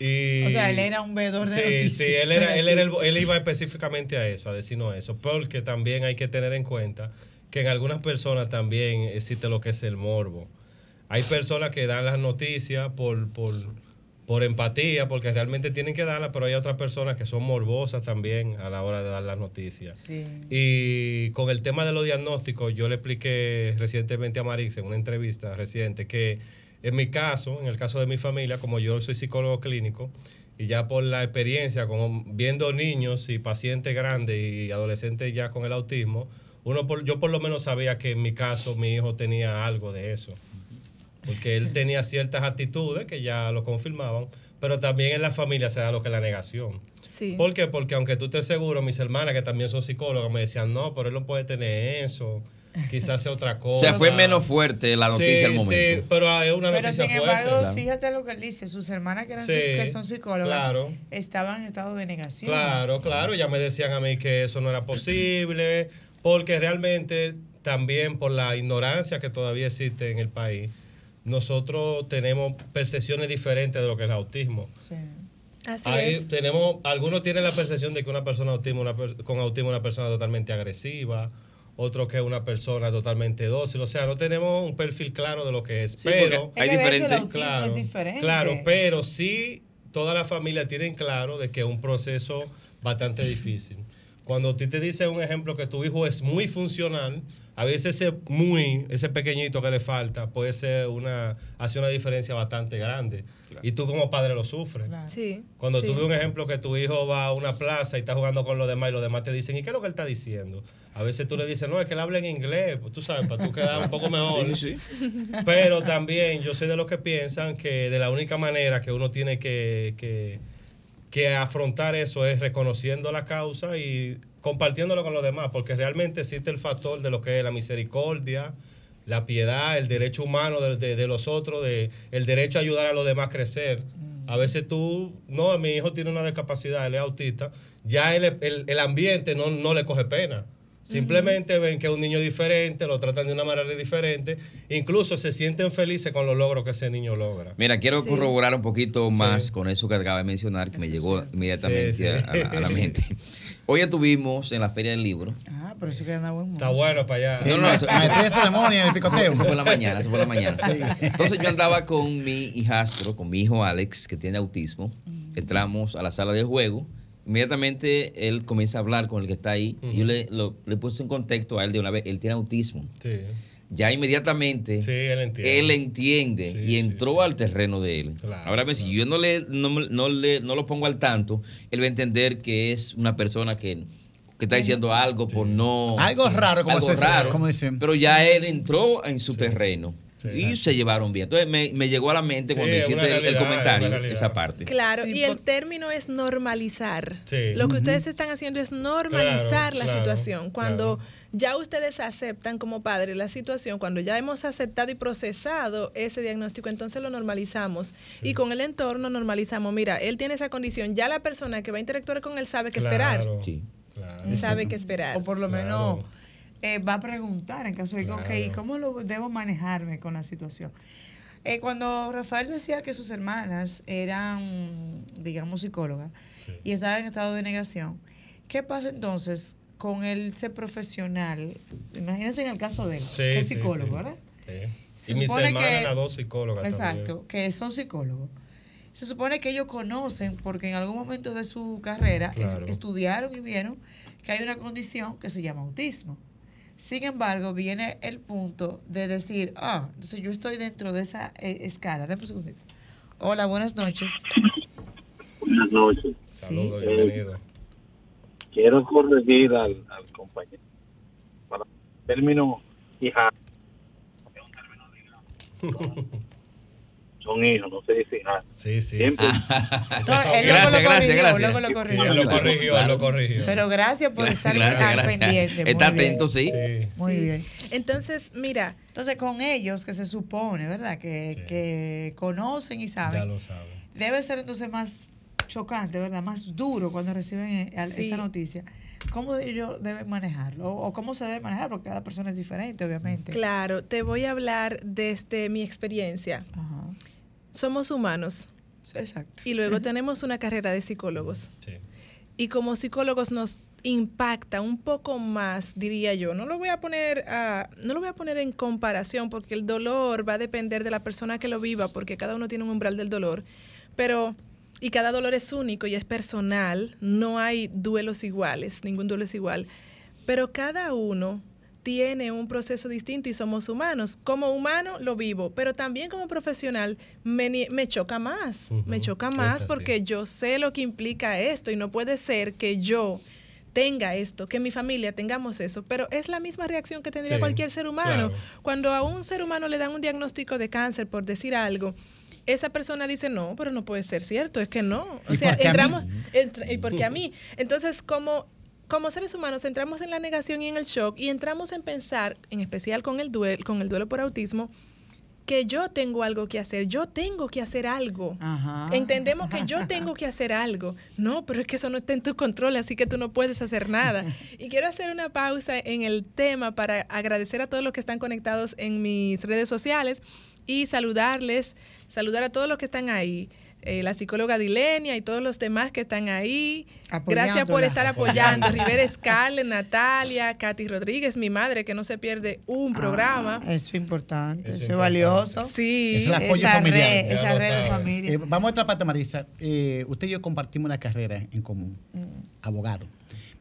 Y, O sea, él era un veedor de sí, noticias. Sí, él, era, él, era el- él iba específicamente a eso, a decirnos eso, porque también hay que tener en cuenta que en algunas personas también existe lo que es el morbo. Hay personas que dan las noticias por, por, por empatía, porque realmente tienen que darlas, pero hay otras personas que son morbosas también a la hora de dar las noticias. Sí. Y con el tema de los diagnósticos, yo le expliqué recientemente a Marix en una entrevista reciente que en mi caso, en el caso de mi familia, como yo soy psicólogo clínico, y ya por la experiencia, con, viendo niños y pacientes grandes y adolescentes ya con el autismo, uno por- yo por lo menos sabía que en mi caso mi hijo tenía algo de eso. Porque él tenía ciertas actitudes que ya lo confirmaban, pero también en la familia se da lo que es la negación. Sí. ¿Por qué? Porque aunque tú estés seguro, mis hermanas que también son psicólogas me decían, no, pero él no puede tener eso, quizás sea otra O cosa. sea, fue menos fuerte la noticia Sí, al momento. Sí, pero es una Pero noticia sin fuerte. embargo, fíjate lo que él dice, sus hermanas que, eran, Sí, psi- que son psicólogas claro. estaban en estado de negación. Claro, claro, ya me decían a mí que eso no era posible, porque realmente también por la ignorancia que todavía existe en el país, nosotros tenemos percepciones diferentes de lo que es el autismo. Sí. Así Ahí es. tenemos, algunos tienen la percepción de que una persona autismo, una con autismo es una persona totalmente agresiva, otro que es una persona totalmente dócil, o sea, no tenemos un perfil claro de lo que es, Sí, pero hay diferentes- claro, es diferente. claro, pero sí toda la familia tienen claro de que es un proceso bastante difícil. Cuando a ti te dice un ejemplo que tu hijo es muy funcional, a veces ese muy, ese pequeñito que le falta puede ser una, hace una diferencia bastante grande. Y tú como padre lo sufres. Claro. Sí. Cuando sí. tú ves un ejemplo que tu hijo va a una plaza y está jugando con los demás y los demás te dicen, ¿y qué es lo que él está diciendo? A veces tú le dices, no, es que él habla en inglés, pues tú sabes, para tú quedar un poco mejor. Pero también yo soy de los que piensan que de la única manera que uno tiene que, que, que afrontar eso es reconociendo la causa y compartiéndolo con los demás, porque realmente existe el factor de lo que es la misericordia, la piedad, el derecho humano de, de- de los otros, de, el derecho a ayudar a los demás a crecer. A veces tú, no, mi hijo tiene una discapacidad, él es autista, ya el, el- el ambiente no, no le coge pena. Simplemente ven que es un niño diferente, lo tratan de una manera diferente, incluso se sienten felices con los logros que ese niño logra. Mira, quiero Sí. corroborar un poquito más Sí. con eso que acaba de mencionar, que me Eso llegó cierto. inmediatamente Sí, sí. A, a la, a la mente. Hoy estuvimos en la Feria del Libro. Ah, pero eso que anda buen Está bueno para allá. No, no, eso- de ceremonia picoteo. eso fue en la mañana, eso fue en la mañana. Entonces yo andaba con mi hijastro, con mi hijo Alex, que tiene autismo. Entramos a la sala de juego. Inmediatamente él comienza a hablar con el que está ahí. y yo le, lo- le puse en contexto a él de una vez. Él tiene autismo. Sí, Ya inmediatamente sí, él entiende. él entiende Sí, y entró sí. al terreno de él. Claro, Ahora, bien, si claro. yo no le, no, no le no lo pongo al tanto, él va a entender que es una persona que, que está diciendo algo por no... Algo raro, como algo se- raro, como dicen. Pero ya él entró en su terreno. Y se llevaron bien. Entonces me, me llegó a la mente Sí, cuando hiciste el- comentario, esa parte. Claro, Sí, y el término es normalizar. Sí. Lo que ustedes están haciendo es normalizar Claro, la claro, situación. Cuando claro. ya ustedes aceptan como padres la situación, cuando ya hemos aceptado y procesado ese diagnóstico, entonces lo normalizamos. Y con el entorno normalizamos, mira, él tiene esa condición, ya la persona que va a interactuar con él sabe qué esperar. Claro, Sí. claro. Sabe qué esperar. O por lo Claro. menos eh, va a preguntar en caso de que, ok, Claro. ¿cómo lo debo manejarme con la situación? Eh, cuando Rafael decía que sus hermanas eran, digamos, psicólogas Sí. y estaban en estado de negación, ¿qué pasa entonces con el ser profesional? Imagínense en el caso de él, Sí, que es psicólogo, sí. ¿verdad? Sí. Se y mis supone hermanas, que- las dos psicólogas Exacto, también. que son psicólogos. Se supone que ellos conocen, porque en algún momento de su carrera Claro. estudiaron y vieron que hay una condición que se llama autismo. Sin embargo, viene el punto de decir, ah, entonces yo estoy dentro de esa eh, escala. Dame un segundito. Hola, buenas noches. Buenas noches. Saludos, Sí. bienvenido. Quiero corregir al, al compañero. Para el término hija. es un término. Son hijos, no se dice hija. Sí, sí. Siempre. Esos No, son- él luego Gracias, lo gracias, corrigió, gracias. luego lo Sí, corrigió. él lo corrigió, Claro. lo corrigió. Pero gracias por estar Gracias, gracias. pendiente. muy Está bien. atento, sí. Sí. Muy Sí. bien. Entonces, mira, Entonces, con ellos, que se supone, ¿verdad? Que, Sí. que conocen y saben, Ya lo saben. debe ser entonces más chocante, ¿verdad? Más duro cuando reciben eh, Sí. esa noticia. ¿Cómo ellos deben manejarlo? O, cómo se debe manejar, porque cada persona es diferente, obviamente. claro, te voy a hablar desde mi experiencia. Ajá. Somos humanos Exacto. y luego tenemos una carrera de psicólogos. Sí. y como psicólogos nos impacta un poco más, diría yo. No lo voy a poner a- no lo voy a poner en comparación porque el dolor va a depender de la persona que lo viva, porque cada uno tiene un umbral del dolor, pero y cada dolor es único y es personal, no hay duelos iguales, ningún duelo es igual, pero cada uno tiene un proceso distinto y somos humanos. Como humano lo vivo, pero también como profesional me, me choca más, me choca más porque yo sé lo que implica esto y no puede ser que yo tenga esto, que mi familia tengamos eso, pero es la misma reacción que tendría Sí, cualquier ser humano. claro. Cuando a un ser humano le dan un diagnóstico de cáncer, por decir algo, esa persona dice, no, pero no puede ser cierto, es que no. O ¿Y sea, entramos, entra- ¿y por qué a mí? Entonces, como, como seres humanos entramos en la negación y en el shock y entramos en pensar, en especial con el duelo, con el duelo por autismo, que yo tengo algo que hacer, yo tengo que hacer algo. Ajá. Entendemos que yo tengo que hacer algo. No, pero es que eso no está en tu control, así que tú no puedes hacer nada. Y quiero hacer una pausa en el tema para agradecer a todos los que están conectados en mis redes sociales y saludarles, saludar a todos los que están ahí. eh, la psicóloga Dilenia y todos los demás que están ahí. Gracias por estar apoyando. Rivera Scarlett, Natalia, Katy Rodríguez, mi madre, que no se pierde un programa. Ah, eso es importante, Eso eso es valioso. Sí. Es el apoyo esa familiar. red, esa red de familia. Eh, vamos a otra parte, Marisa. Eh, usted y yo compartimos una carrera en común, abogado.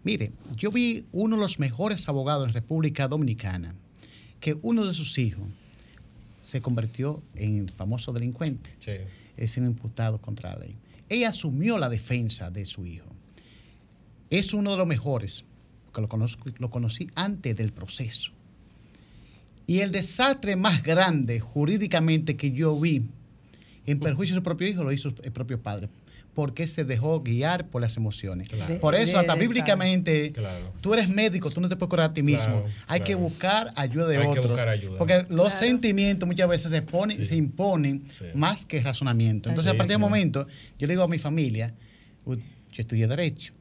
Mire, yo vi uno de los mejores abogados en República Dominicana, que uno de sus hijos se convirtió en famoso delincuente, Sí. es un imputado contra la ley. Ella asumió la defensa de su hijo. Es uno de los mejores, porque lo, conozco, lo conocí antes del proceso. Y el desastre más grande jurídicamente que yo vi en perjuicio de su propio hijo lo hizo el propio padre, porque se dejó guiar por las emociones. Claro. Por eso, hasta bíblicamente, Claro. tú eres médico, tú no te puedes curar a ti mismo. Claro, Hay que buscar ayuda de Hay que otro. buscar ayuda. Porque los sentimientos muchas veces se, ponen, Sí. se imponen Sí. más que razonamiento. Entonces, Sí, a partir sí. del momento, yo le digo a mi familia, "Uy, yo estudié Derecho.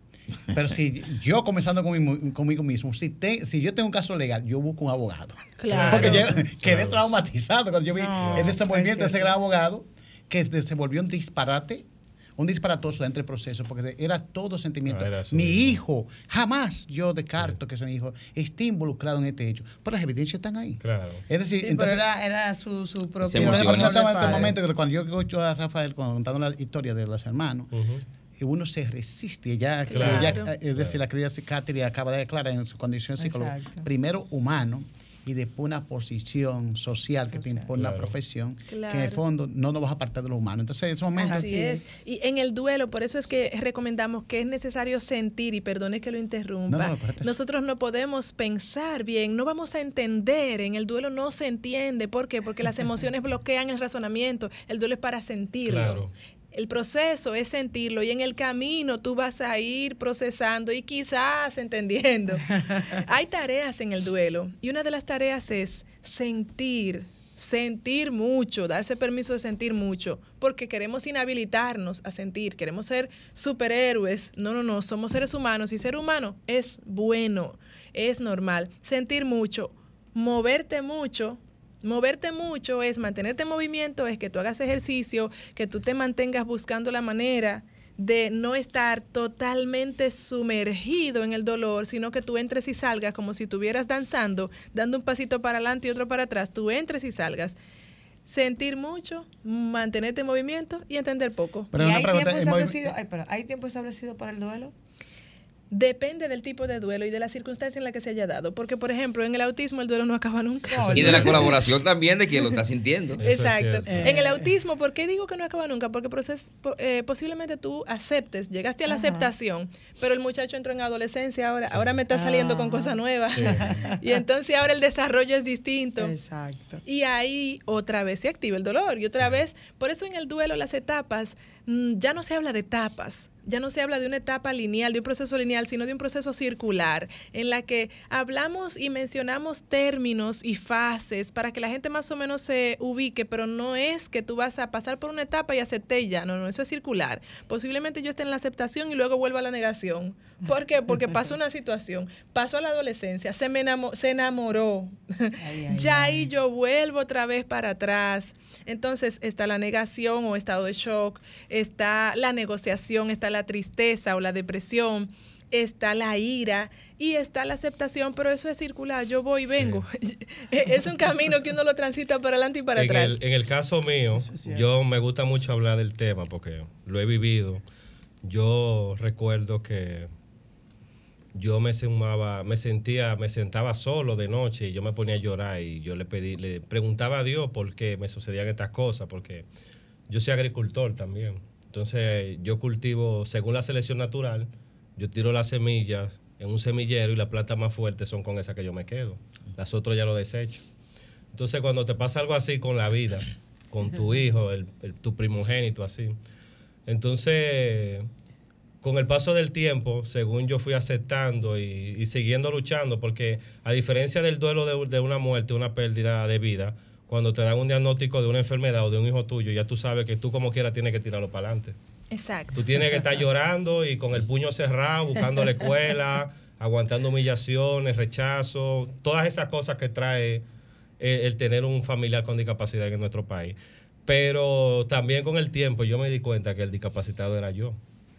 Pero si yo comenzando conmigo, conmigo mismo, si, te- si yo tengo un caso legal, yo busco un abogado. Claro. Porque yo quedé Claro. traumatizado cuando yo vi No, el desenvolvimiento de es ese gran abogado, que se volvió un disparate, un disparatoso entre el proceso, porque era todo sentimiento. Era Mi hijo. hijo, jamás yo descarto que su hijo esté involucrado en este hecho, pero las evidencias están ahí. Claro. Es decir, Sí, entonces, pero era, era su, su propio entonces, en este momento que cuando yo escucho a Rafael contando la historia de los hermanos, y uno se resiste. Ya, Claro. ya, es decir, la querida Catherine acaba de declarar en su condición Exacto. primero humano y después una posición social que te impone la Claro. profesión, que en el fondo no nos vas a apartar de lo humano. Entonces, en ese momento, Así Así es. es. Y en el duelo, por eso es que recomendamos que es necesario sentir, y perdone que lo interrumpa, No, no, no, correcto. nosotros no podemos pensar bien, no vamos a entender, en el duelo no se entiende. ¿Por qué? Porque las emociones bloquean el razonamiento, el duelo es para sentirlo. Claro. El proceso es sentirlo y en el camino tú vas a ir procesando y quizás entendiendo. Hay tareas en el duelo y una de las tareas es sentir, sentir mucho, darse permiso de sentir mucho, porque queremos inhabilitarnos a sentir, queremos ser superhéroes. No, no, no, somos seres humanos y ser humano es bueno, es normal. Sentir mucho, moverte mucho, Moverte mucho es mantenerte en movimiento, es que tú hagas ejercicio, que tú te mantengas buscando la manera de no estar totalmente sumergido en el dolor, sino que tú entres y salgas como si estuvieras danzando, dando un pasito para adelante y otro para atrás, tú entres y salgas. Sentir mucho, mantenerte en movimiento y entender poco. Pero ¿Y una hay pregunta, tiempo establecido? Ay, pero, ¿Hay tiempo establecido para el duelo? Depende del tipo de duelo y de la circunstancia en la que se haya dado. Porque, por ejemplo, en el autismo el duelo no acaba nunca. Y de la colaboración también de quien lo está sintiendo. Exacto. En el autismo, ¿por qué digo que no acaba nunca? Porque proces- eh, posiblemente tú aceptes, llegaste a la Ajá. aceptación, pero el muchacho entró en adolescencia ahora, ahora me está saliendo con Ajá. cosas nuevas. y entonces ahora el desarrollo es distinto. Exacto. Y ahí otra vez se activa el dolor. Y otra vez, por eso en el duelo las etapas, mm, ya no se habla de etapas, ya no se habla de una etapa lineal, de un proceso lineal, sino de un proceso circular, en la que hablamos y mencionamos términos y fases para que la gente más o menos se ubique, pero no es que tú vas a pasar por una etapa y acepté ya, no, no, eso es circular. Posiblemente yo esté en la aceptación y luego vuelvo a la negación. ¿Por qué? Porque pasó una situación, pasó a la adolescencia, se, me enamo- se enamoró, Ay, ay, ya ahí yo vuelvo otra vez para atrás. Entonces está la negación o estado de shock, está la negociación, está la tristeza o la depresión, está la ira y está la aceptación, pero eso es circular, yo voy y vengo. es un camino que uno lo transita para adelante y para en atrás. El, en el caso mío, yo me gusta mucho hablar del tema porque lo he vivido. Yo recuerdo que yo me sumaba, me sentía, me sentaba solo de noche y yo me ponía a llorar y yo le pedí, le preguntaba a Dios por qué me sucedían estas cosas, porque yo soy agricultor también. Entonces yo cultivo, según la selección natural, yo tiro las semillas en un semillero y las plantas más fuertes son con esas que yo me quedo. Las otras ya lo desecho. Entonces, cuando te pasa algo así con la vida, con tu hijo, el- el- tu primogénito, así, entonces, con el paso del tiempo, según yo fui aceptando y, y siguiendo luchando, porque a diferencia del duelo de, de una muerte, una pérdida de vida, cuando te dan un diagnóstico de una enfermedad o de un hijo tuyo, ya tú sabes que tú como quiera tienes que tirarlo para adelante. Exacto. Tú tienes que estar llorando y con el puño cerrado, buscando la escuela, aguantando humillaciones, rechazo, todas esas cosas que trae eh, el tener un familiar con discapacidad en nuestro país. Pero también con el tiempo yo me di cuenta que el discapacitado era yo,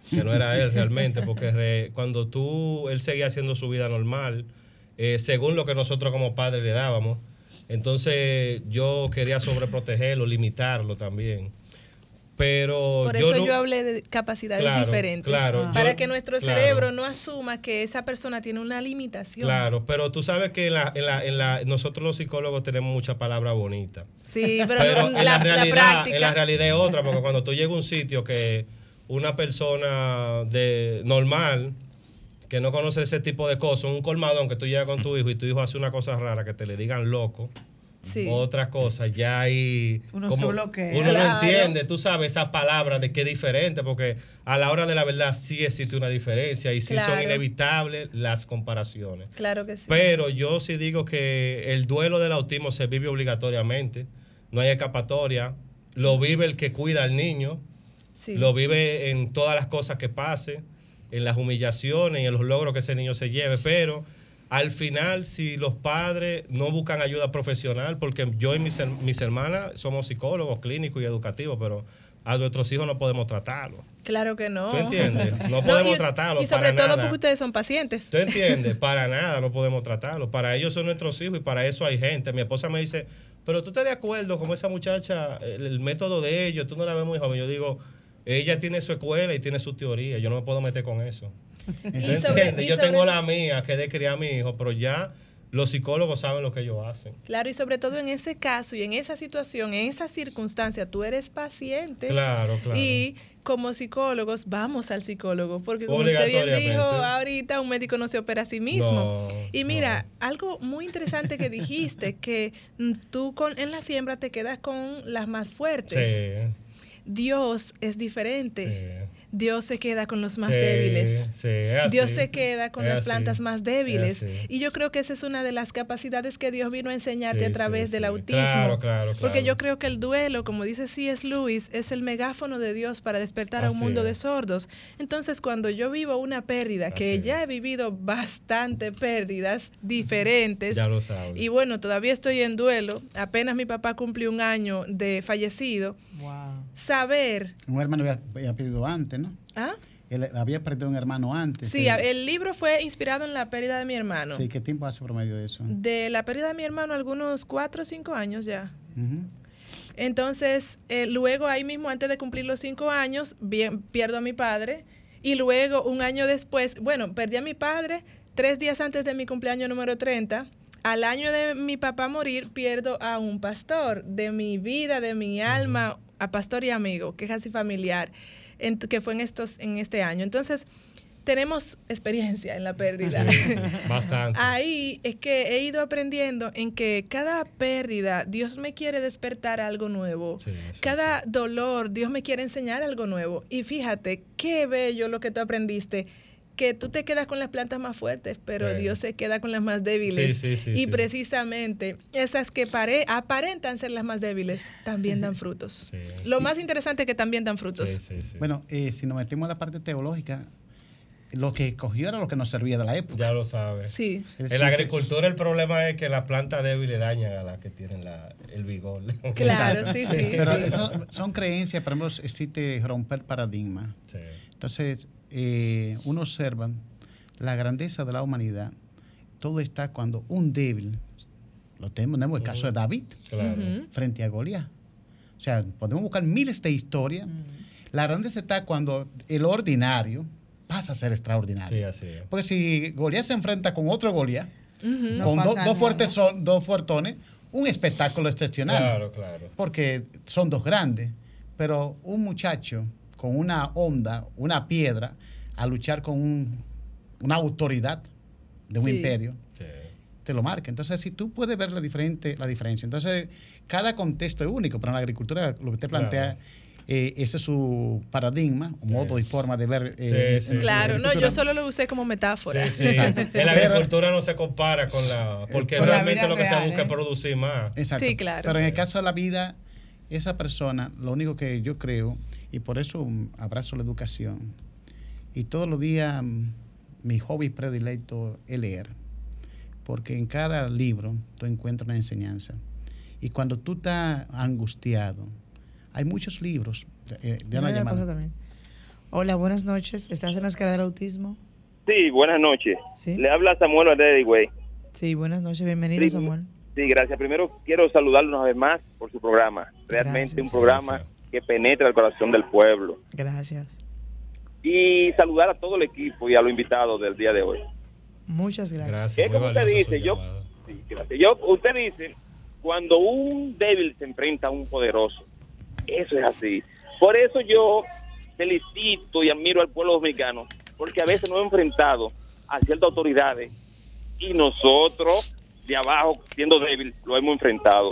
que no era él realmente, porque re- cuando tú, él seguía haciendo su vida normal, eh, según lo que nosotros como padres le dábamos, entonces yo quería sobreprotegerlo, limitarlo también. Pero Por yo eso no- yo hablé de capacidades Claro, diferentes. claro, para yo- que nuestro claro. cerebro no asuma que esa persona tiene una limitación. Claro, pero tú sabes que en la, en la, en la, nosotros los psicólogos tenemos mucha palabra bonita. Sí, pero, en la, realidad, práctica. en la realidad es otra, porque cuando tú llegas a un sitio que una persona de normal que no conoce ese tipo de cosas, un colmadón que tú llegas con tu hijo y tu hijo hace una cosa rara que te le digan loco, Sí. otra cosa, ya ahí Uno se bloquea. Uno Claro. no entiende, tú sabes esa palabra de qué es diferente, porque a la hora de la verdad sí existe una diferencia y sí son inevitables las comparaciones. Claro que sí. Pero yo sí digo que el duelo del autismo se vive obligatoriamente, no hay escapatoria, lo vive el que cuida al niño, Sí. lo vive en todas las cosas que pase, en las humillaciones y en los logros que ese niño se lleve, pero al final si los padres no buscan ayuda profesional, porque yo y mis, mis hermanas somos psicólogos clínicos y educativos, pero a nuestros hijos no podemos tratarlos. Claro que no. ¿Tú entiendes? No podemos y- tratarlo Y sobre para todo nada. porque ustedes son pacientes. ¿Tú entiendes? Para nada no podemos tratarlo. Para ellos son nuestros hijos y para eso hay gente. Mi esposa me dice, pero tú estás de acuerdo con esa muchacha, el, el método de ellos, tú no la ves muy joven. Yo digo, ella tiene su escuela y tiene su teoría. Yo no me puedo meter con eso. ¿Tú Y sobre- entiendes? y Yo sobre- tengo la mía, que es de criar a mi hijo, pero ya los psicólogos saben lo que ellos hacen. Claro, y sobre todo en ese caso y en esa situación, en esa circunstancia, tú eres paciente. Claro, claro. Y como psicólogos, vamos al psicólogo, porque como usted bien dijo, ahorita un médico no se opera a sí mismo. y mira, algo muy interesante que dijiste, que tú con, en la siembra te quedas con las más fuertes. Sí. Dios es diferente. Dios se queda con los más débiles. Dios se queda con las plantas más débiles. Y yo creo que esa es una de las capacidades que Dios vino a enseñarte a través del autismo. Porque yo creo que el duelo, como dice C.S. Lewis, es el megáfono de Dios para despertar a un mundo de sordos. Entonces, cuando yo vivo una pérdida, que ya he vivido bastante pérdidas diferentes. Ya lo Y bueno, todavía estoy en duelo. Apenas mi papá cumplió un año de fallecido. Saber. Un hermano había pedido antes, ¿Ah? Él había perdido un hermano antes. Sí, el libro fue inspirado en la pérdida de mi hermano. Sí, ¿qué tiempo hace promedio de eso? De la pérdida de mi hermano, algunos cuatro o cinco años ya. Entonces, eh, luego ahí mismo, antes de cumplir los cinco años, bien, pierdo a mi padre. Y luego, un año después, bueno, perdí a mi padre tres días antes de mi cumpleaños número 30. Al año de mi papá morir, pierdo a un pastor de mi vida, de mi alma, a pastor y amigo, que es así familiar que fue en, estos, en este año. Entonces, tenemos experiencia en la pérdida. bastante. Ahí es que he ido aprendiendo en que cada pérdida, Dios me quiere despertar algo nuevo. cada dolor, Dios me quiere enseñar algo nuevo. Y fíjate, qué bello lo que tú aprendiste que tú te quedas con las plantas más fuertes, pero Dios se queda con las más débiles. y precisamente esas que pare, aparentan ser las más débiles también dan frutos. Lo más interesante es que también dan frutos. Bueno, eh, si nos metemos en la parte teológica, lo que cogió era lo que nos servía de la época. Ya lo sabes. Sí. En la agricultura el problema es que las plantas débiles dañan a las que tienen el vigor. Claro, sí, sí. Pero eso son creencias, por ejemplo, existe romper paradigma. Entonces, eh, uno observa la grandeza de la humanidad, todo está cuando un débil, lo tenemos, el caso de David, frente a Goliat. O sea, podemos buscar miles de historias. La grandeza está cuando el ordinario pasa a ser extraordinario. Porque si Goliat se enfrenta con otro Goliat, con dos, fuertes dos fuertones, un espectáculo excepcional. Claro, claro. Porque son dos grandes. Pero un muchacho con una onda, una piedra, a luchar con una autoridad de un imperio, te lo marca. Entonces, si tú puedes ver la, diferente, la diferencia. Entonces, cada contexto es único, pero en la agricultura lo que te plantea... Eh, ese es su paradigma, un modo y forma de ver. Eh, claro, no, yo solo lo usé como metáfora. en la agricultura no se compara con la. Porque realmente lo que se busca es producir más. Exacto. Sí, claro. Pero en el caso de la vida, esa persona, lo único que yo creo y por eso abrazo la educación. Y todos los días mm, mi hobby predilecto es leer, porque en cada libro tú encuentras una enseñanza. Y cuando tú estás angustiado, hay muchos libros. Eh, de una llamada. Hola, buenas noches. ¿Estás en la escala del autismo? Sí, buenas noches. Le habla Samuel güey. Sí, buenas noches. Bienvenido, Samuel. Sí, gracias. Primero quiero saludarlo una vez más por su programa. Realmente un programa que penetra el corazón del pueblo. Gracias. Y saludar a todo el equipo y a los invitados del día de hoy. Muchas gracias. gracias como usted dice, yo, yo, usted dice, cuando un débil se enfrenta a un poderoso, eso es así. Por eso yo felicito y admiro al pueblo dominicano, porque a veces nos hemos enfrentado a ciertas autoridades y nosotros de abajo, siendo débil, lo hemos enfrentado.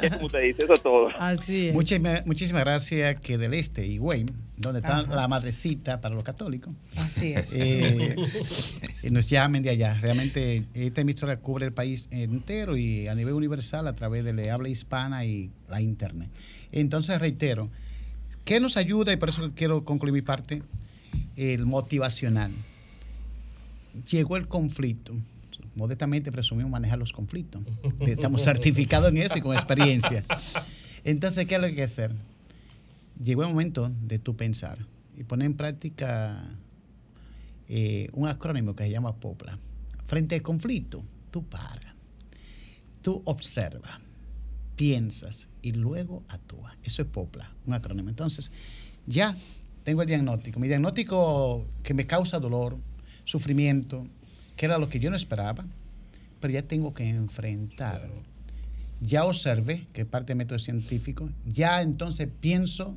Es como usted dice, eso es todo. Así es. Muchísimas, muchísimas gracias que del este y Wayne, donde está la madrecita para los católicos. Así es. Eh, nos llamen de allá. Realmente esta emisora cubre el país entero y a nivel universal a través de la habla hispana y la internet. Entonces, reitero, ¿qué nos ayuda? Y por eso quiero concluir mi parte, el motivacional. Llegó el conflicto modestamente presumimos manejar los conflictos. Estamos certificados en eso y con experiencia. Entonces, ¿qué es lo que hay que hacer? Llegó el momento de tú pensar y poner en práctica eh, un acrónimo que se llama POPLA. Frente al conflicto, tú paras, tú observas, piensas y luego actúas. Eso es POPLA, un acrónimo. Entonces, ya tengo el diagnóstico. Mi diagnóstico que me causa dolor, sufrimiento, que era lo que yo no esperaba, pero ya tengo que enfrentar. Ya observé, que es parte del método científico, ya entonces pienso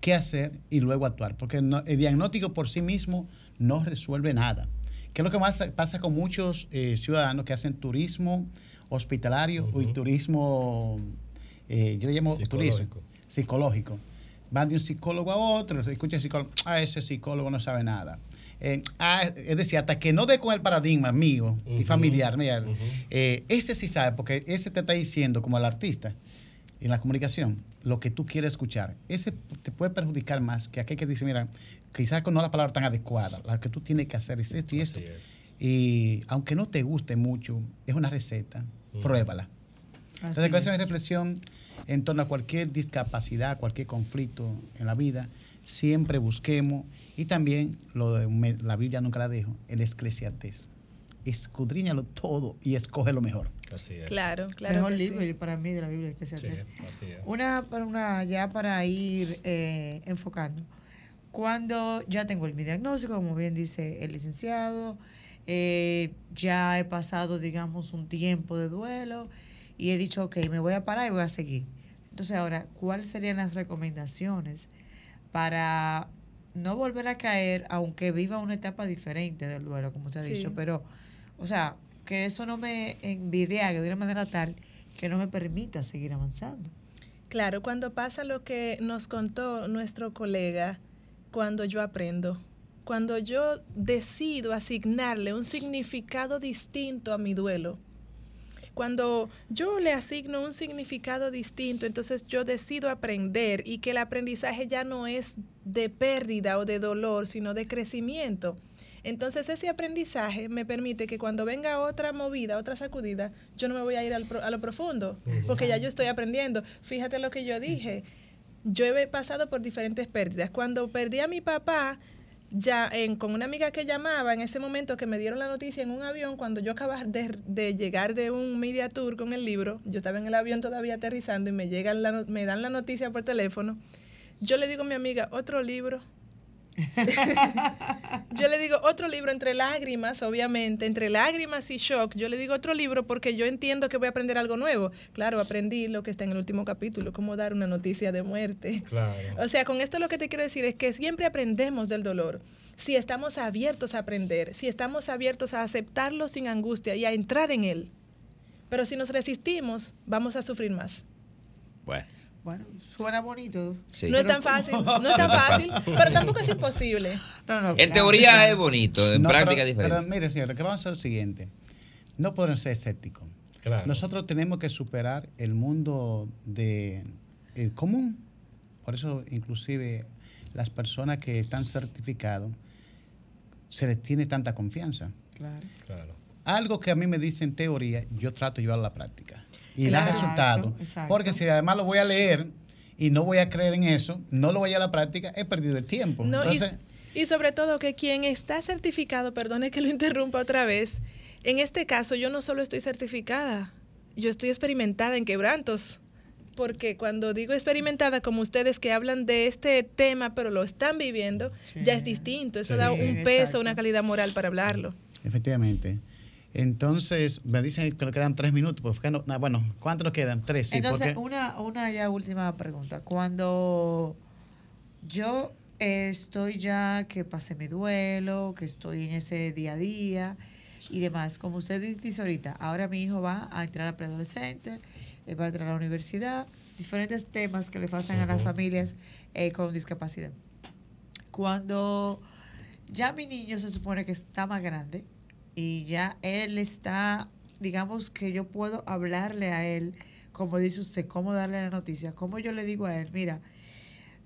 qué hacer y luego actuar, porque no- el diagnóstico por sí mismo no resuelve nada. ¿Qué es lo que más pasa con muchos eh, ciudadanos que hacen turismo hospitalario y turismo, eh, yo le llamo turismo Psicológico. psicológico? Van de un psicólogo a otro, escucha el psicólogo, ah, ese psicólogo no sabe nada. Eh, ah, es decir, hasta que no dé con el paradigma mío y familiar, mira, eh, ese sí sabe, porque ese te está diciendo, como el artista, en la comunicación, lo que tú quieres escuchar. Ese te puede perjudicar más que aquel que dice, mira, quizás con no la palabra tan adecuada, lo que tú tienes que hacer es esto y esto. Y aunque no te guste mucho, es una receta, pruébala. Entonces, Así esa es. reflexión en torno a cualquier discapacidad, cualquier conflicto en la vida, siempre busquemos, y también lo de me- la Biblia nunca la dejo, el esclesiastés. Escudriñalo todo y escoge lo mejor. Así es. Claro, claro. Mejor libro sí. para mí de la Biblia se Sí, así es. Una, para una, ya para ir eh, enfocando. Cuando ya tengo el- mi diagnóstico, como bien dice el licenciado, eh, ya he pasado, digamos, un tiempo de duelo y he dicho, ok, me voy a parar y voy a seguir. Entonces, ahora, ¿cuáles serían las recomendaciones para no volver a caer, aunque viva una etapa diferente del duelo, como se ha Sí. dicho? Pero, o sea, que eso no me embriague de una manera tal que no me permita seguir avanzando. Claro, cuando pasa lo que nos contó nuestro colega, cuando yo aprendo, cuando yo decido asignarle un significado distinto a mi duelo, cuando yo le asigno un significado distinto, entonces yo decido aprender y que el aprendizaje ya no es de pérdida o de dolor, sino de crecimiento. Entonces ese aprendizaje me permite que cuando venga otra movida, otra sacudida, yo no me voy a ir al pro- a lo profundo, porque ya yo estoy aprendiendo. Fíjate lo que yo dije. Yo he pasado por diferentes pérdidas. Cuando perdí a mi papá, ya en, con una amiga que llamaba, en ese momento que me dieron la noticia en un avión, cuando yo acababa de, de llegar de un media tour con el libro, yo estaba en el avión todavía aterrizando y me, llegan la me dan la noticia por teléfono, yo le digo a mi amiga, otro libro. yo le digo otro libro entre lágrimas, obviamente, entre lágrimas y shock. Yo le digo otro libro porque yo entiendo que voy a aprender algo nuevo. Claro, aprendí lo que está en el último capítulo, cómo dar una noticia de muerte. Claro. O sea, con esto lo que te quiero decir es que siempre aprendemos del dolor. Si estamos abiertos a aprender, si estamos abiertos a aceptarlo sin angustia y a entrar en él. Pero si nos resistimos, vamos a sufrir más. Bueno, Bueno, suena bonito. sí. No es tan fácil, no es tan fácil, pero tampoco es imposible. No, no, En claro. teoría es bonito, en No, práctica pero, es diferente. Pero mire, señor, que vamos a hacer lo siguiente. No podemos ser escépticos. Claro. Nosotros tenemos que superar el mundo de el común. Por eso, inclusive, las personas que están certificadas se les tiene tanta confianza. Claro. Claro. Algo que a mí me dice en teoría, yo trato de llevarlo a la práctica. Y da Exacto, resultado. exacto. Porque si además lo voy a leer y no voy a creer en eso, no lo voy a llevar a la práctica, he perdido el tiempo. No, y, Entonces, y sobre todo que quien está certificado, perdone que lo interrumpa otra vez, en este caso yo no solo estoy certificada, yo estoy experimentada en quebrantos. Porque cuando digo experimentada, como ustedes que hablan de este tema, pero lo están viviendo, ya es distinto. Eso Sí, da sí. un peso, Exacto. una calidad moral para hablarlo. Efectivamente. Entonces, me dicen que nos quedan tres minutos. Pues, no- ah, bueno, ¿cuántos nos quedan? Tres, sí. Entonces, porque- una, una ya última pregunta. Cuando yo estoy ya que pasé mi duelo, que estoy en ese día a día y demás, como usted dice ahorita, ahora mi hijo va a entrar a preadolescente, eh, va a entrar a la universidad, diferentes temas que le pasan a las familias eh, con discapacidad. Cuando ya mi niño se supone que está más grande y ya él está, digamos que yo puedo hablarle a él, como dice usted, cómo darle la noticia, cómo yo le digo a él, mira,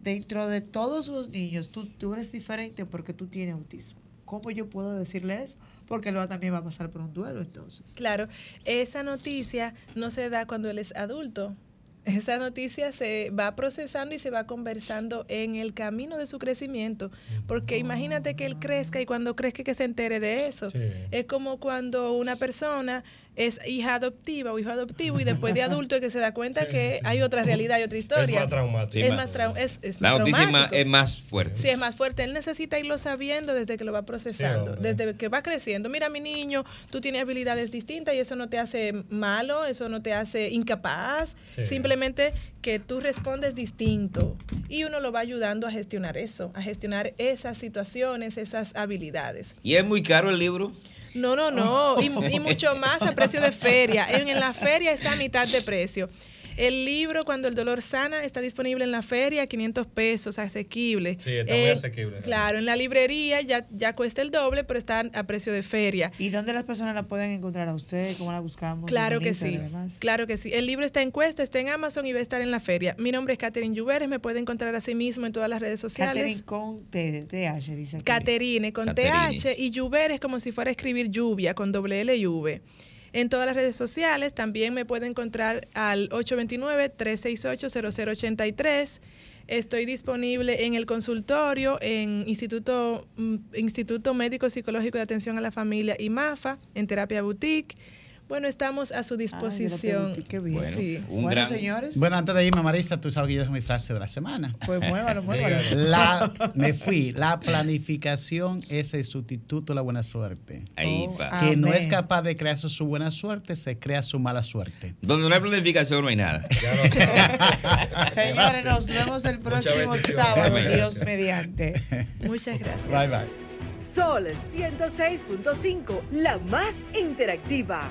dentro de todos los niños, tú, tú eres diferente porque tú tienes autismo. ¿Cómo yo puedo decirle eso? Porque él también va a pasar por un duelo entonces. Claro, esa noticia no se da cuando él es adulto. Esa noticia se va procesando y se va conversando en el camino de su crecimiento. Porque imagínate que él crezca y cuando crezca que se entere de eso. Sí. Es como cuando una persona es hija adoptiva o hijo adoptivo y después de adulto es que se da cuenta Sí, que sí. hay otra realidad y otra historia. más traumático. Es más, trau- es, es La más noticia es más, traumático. es más fuerte. Sí, es más fuerte. Él necesita irlo sabiendo desde que lo va procesando, Sí, desde que va creciendo. Mira, mi niño, tú tienes habilidades distintas y eso no te hace malo, eso no te hace incapaz. Sí. Simplemente que tú respondes distinto y uno lo va ayudando a gestionar eso, a gestionar esas situaciones, esas habilidades. ¿Y es muy caro el libro? No, no, no. Y, y mucho más a precio de feria. En, en la feria está a mitad de precio. El libro Cuando el dolor sana está disponible en la feria, 500 pesos, asequible. Sí, está muy asequible. Claro, en la librería ya, ya cuesta el doble, pero está a precio de feria. ¿Y dónde las personas la pueden encontrar a usted? ¿Cómo la buscamos? Claro que sí, claro que sí. El libro está en cuesta, está en Amazon y va a estar en la feria. Mi nombre es Catherine Lluveres, me puede encontrar así mismo en todas las redes sociales. Catherine con T- TH, dice aquí. Caterine con. TH y Lluver es como si fuera a escribir lluvia con doble L y V. En todas las redes sociales también me puede encontrar al 829-368-0083. Estoy disponible en el consultorio, en Instituto, mm, Instituto Médico Psicológico de Atención a la Familia y MAFA, en Terapia Boutique. Bueno, estamos a su disposición. Boutique, qué bien. Bueno, Sí. un bueno, gran... señores, Bueno, antes de irme, Marisa, tú sabes que yo dejo mi frase de la semana. pues muévalo, muévalo. La, me fui. La planificación es el sustituto de la buena suerte. Ahí Oh, va. Que no es capaz de crear su buena suerte, se crea su mala suerte. Donde no hay planificación no hay nada. Señores, nos vemos el próximo sábado. Dios mediante. Muchas gracias. Bye, bye. Sol 106.5, la más interactiva.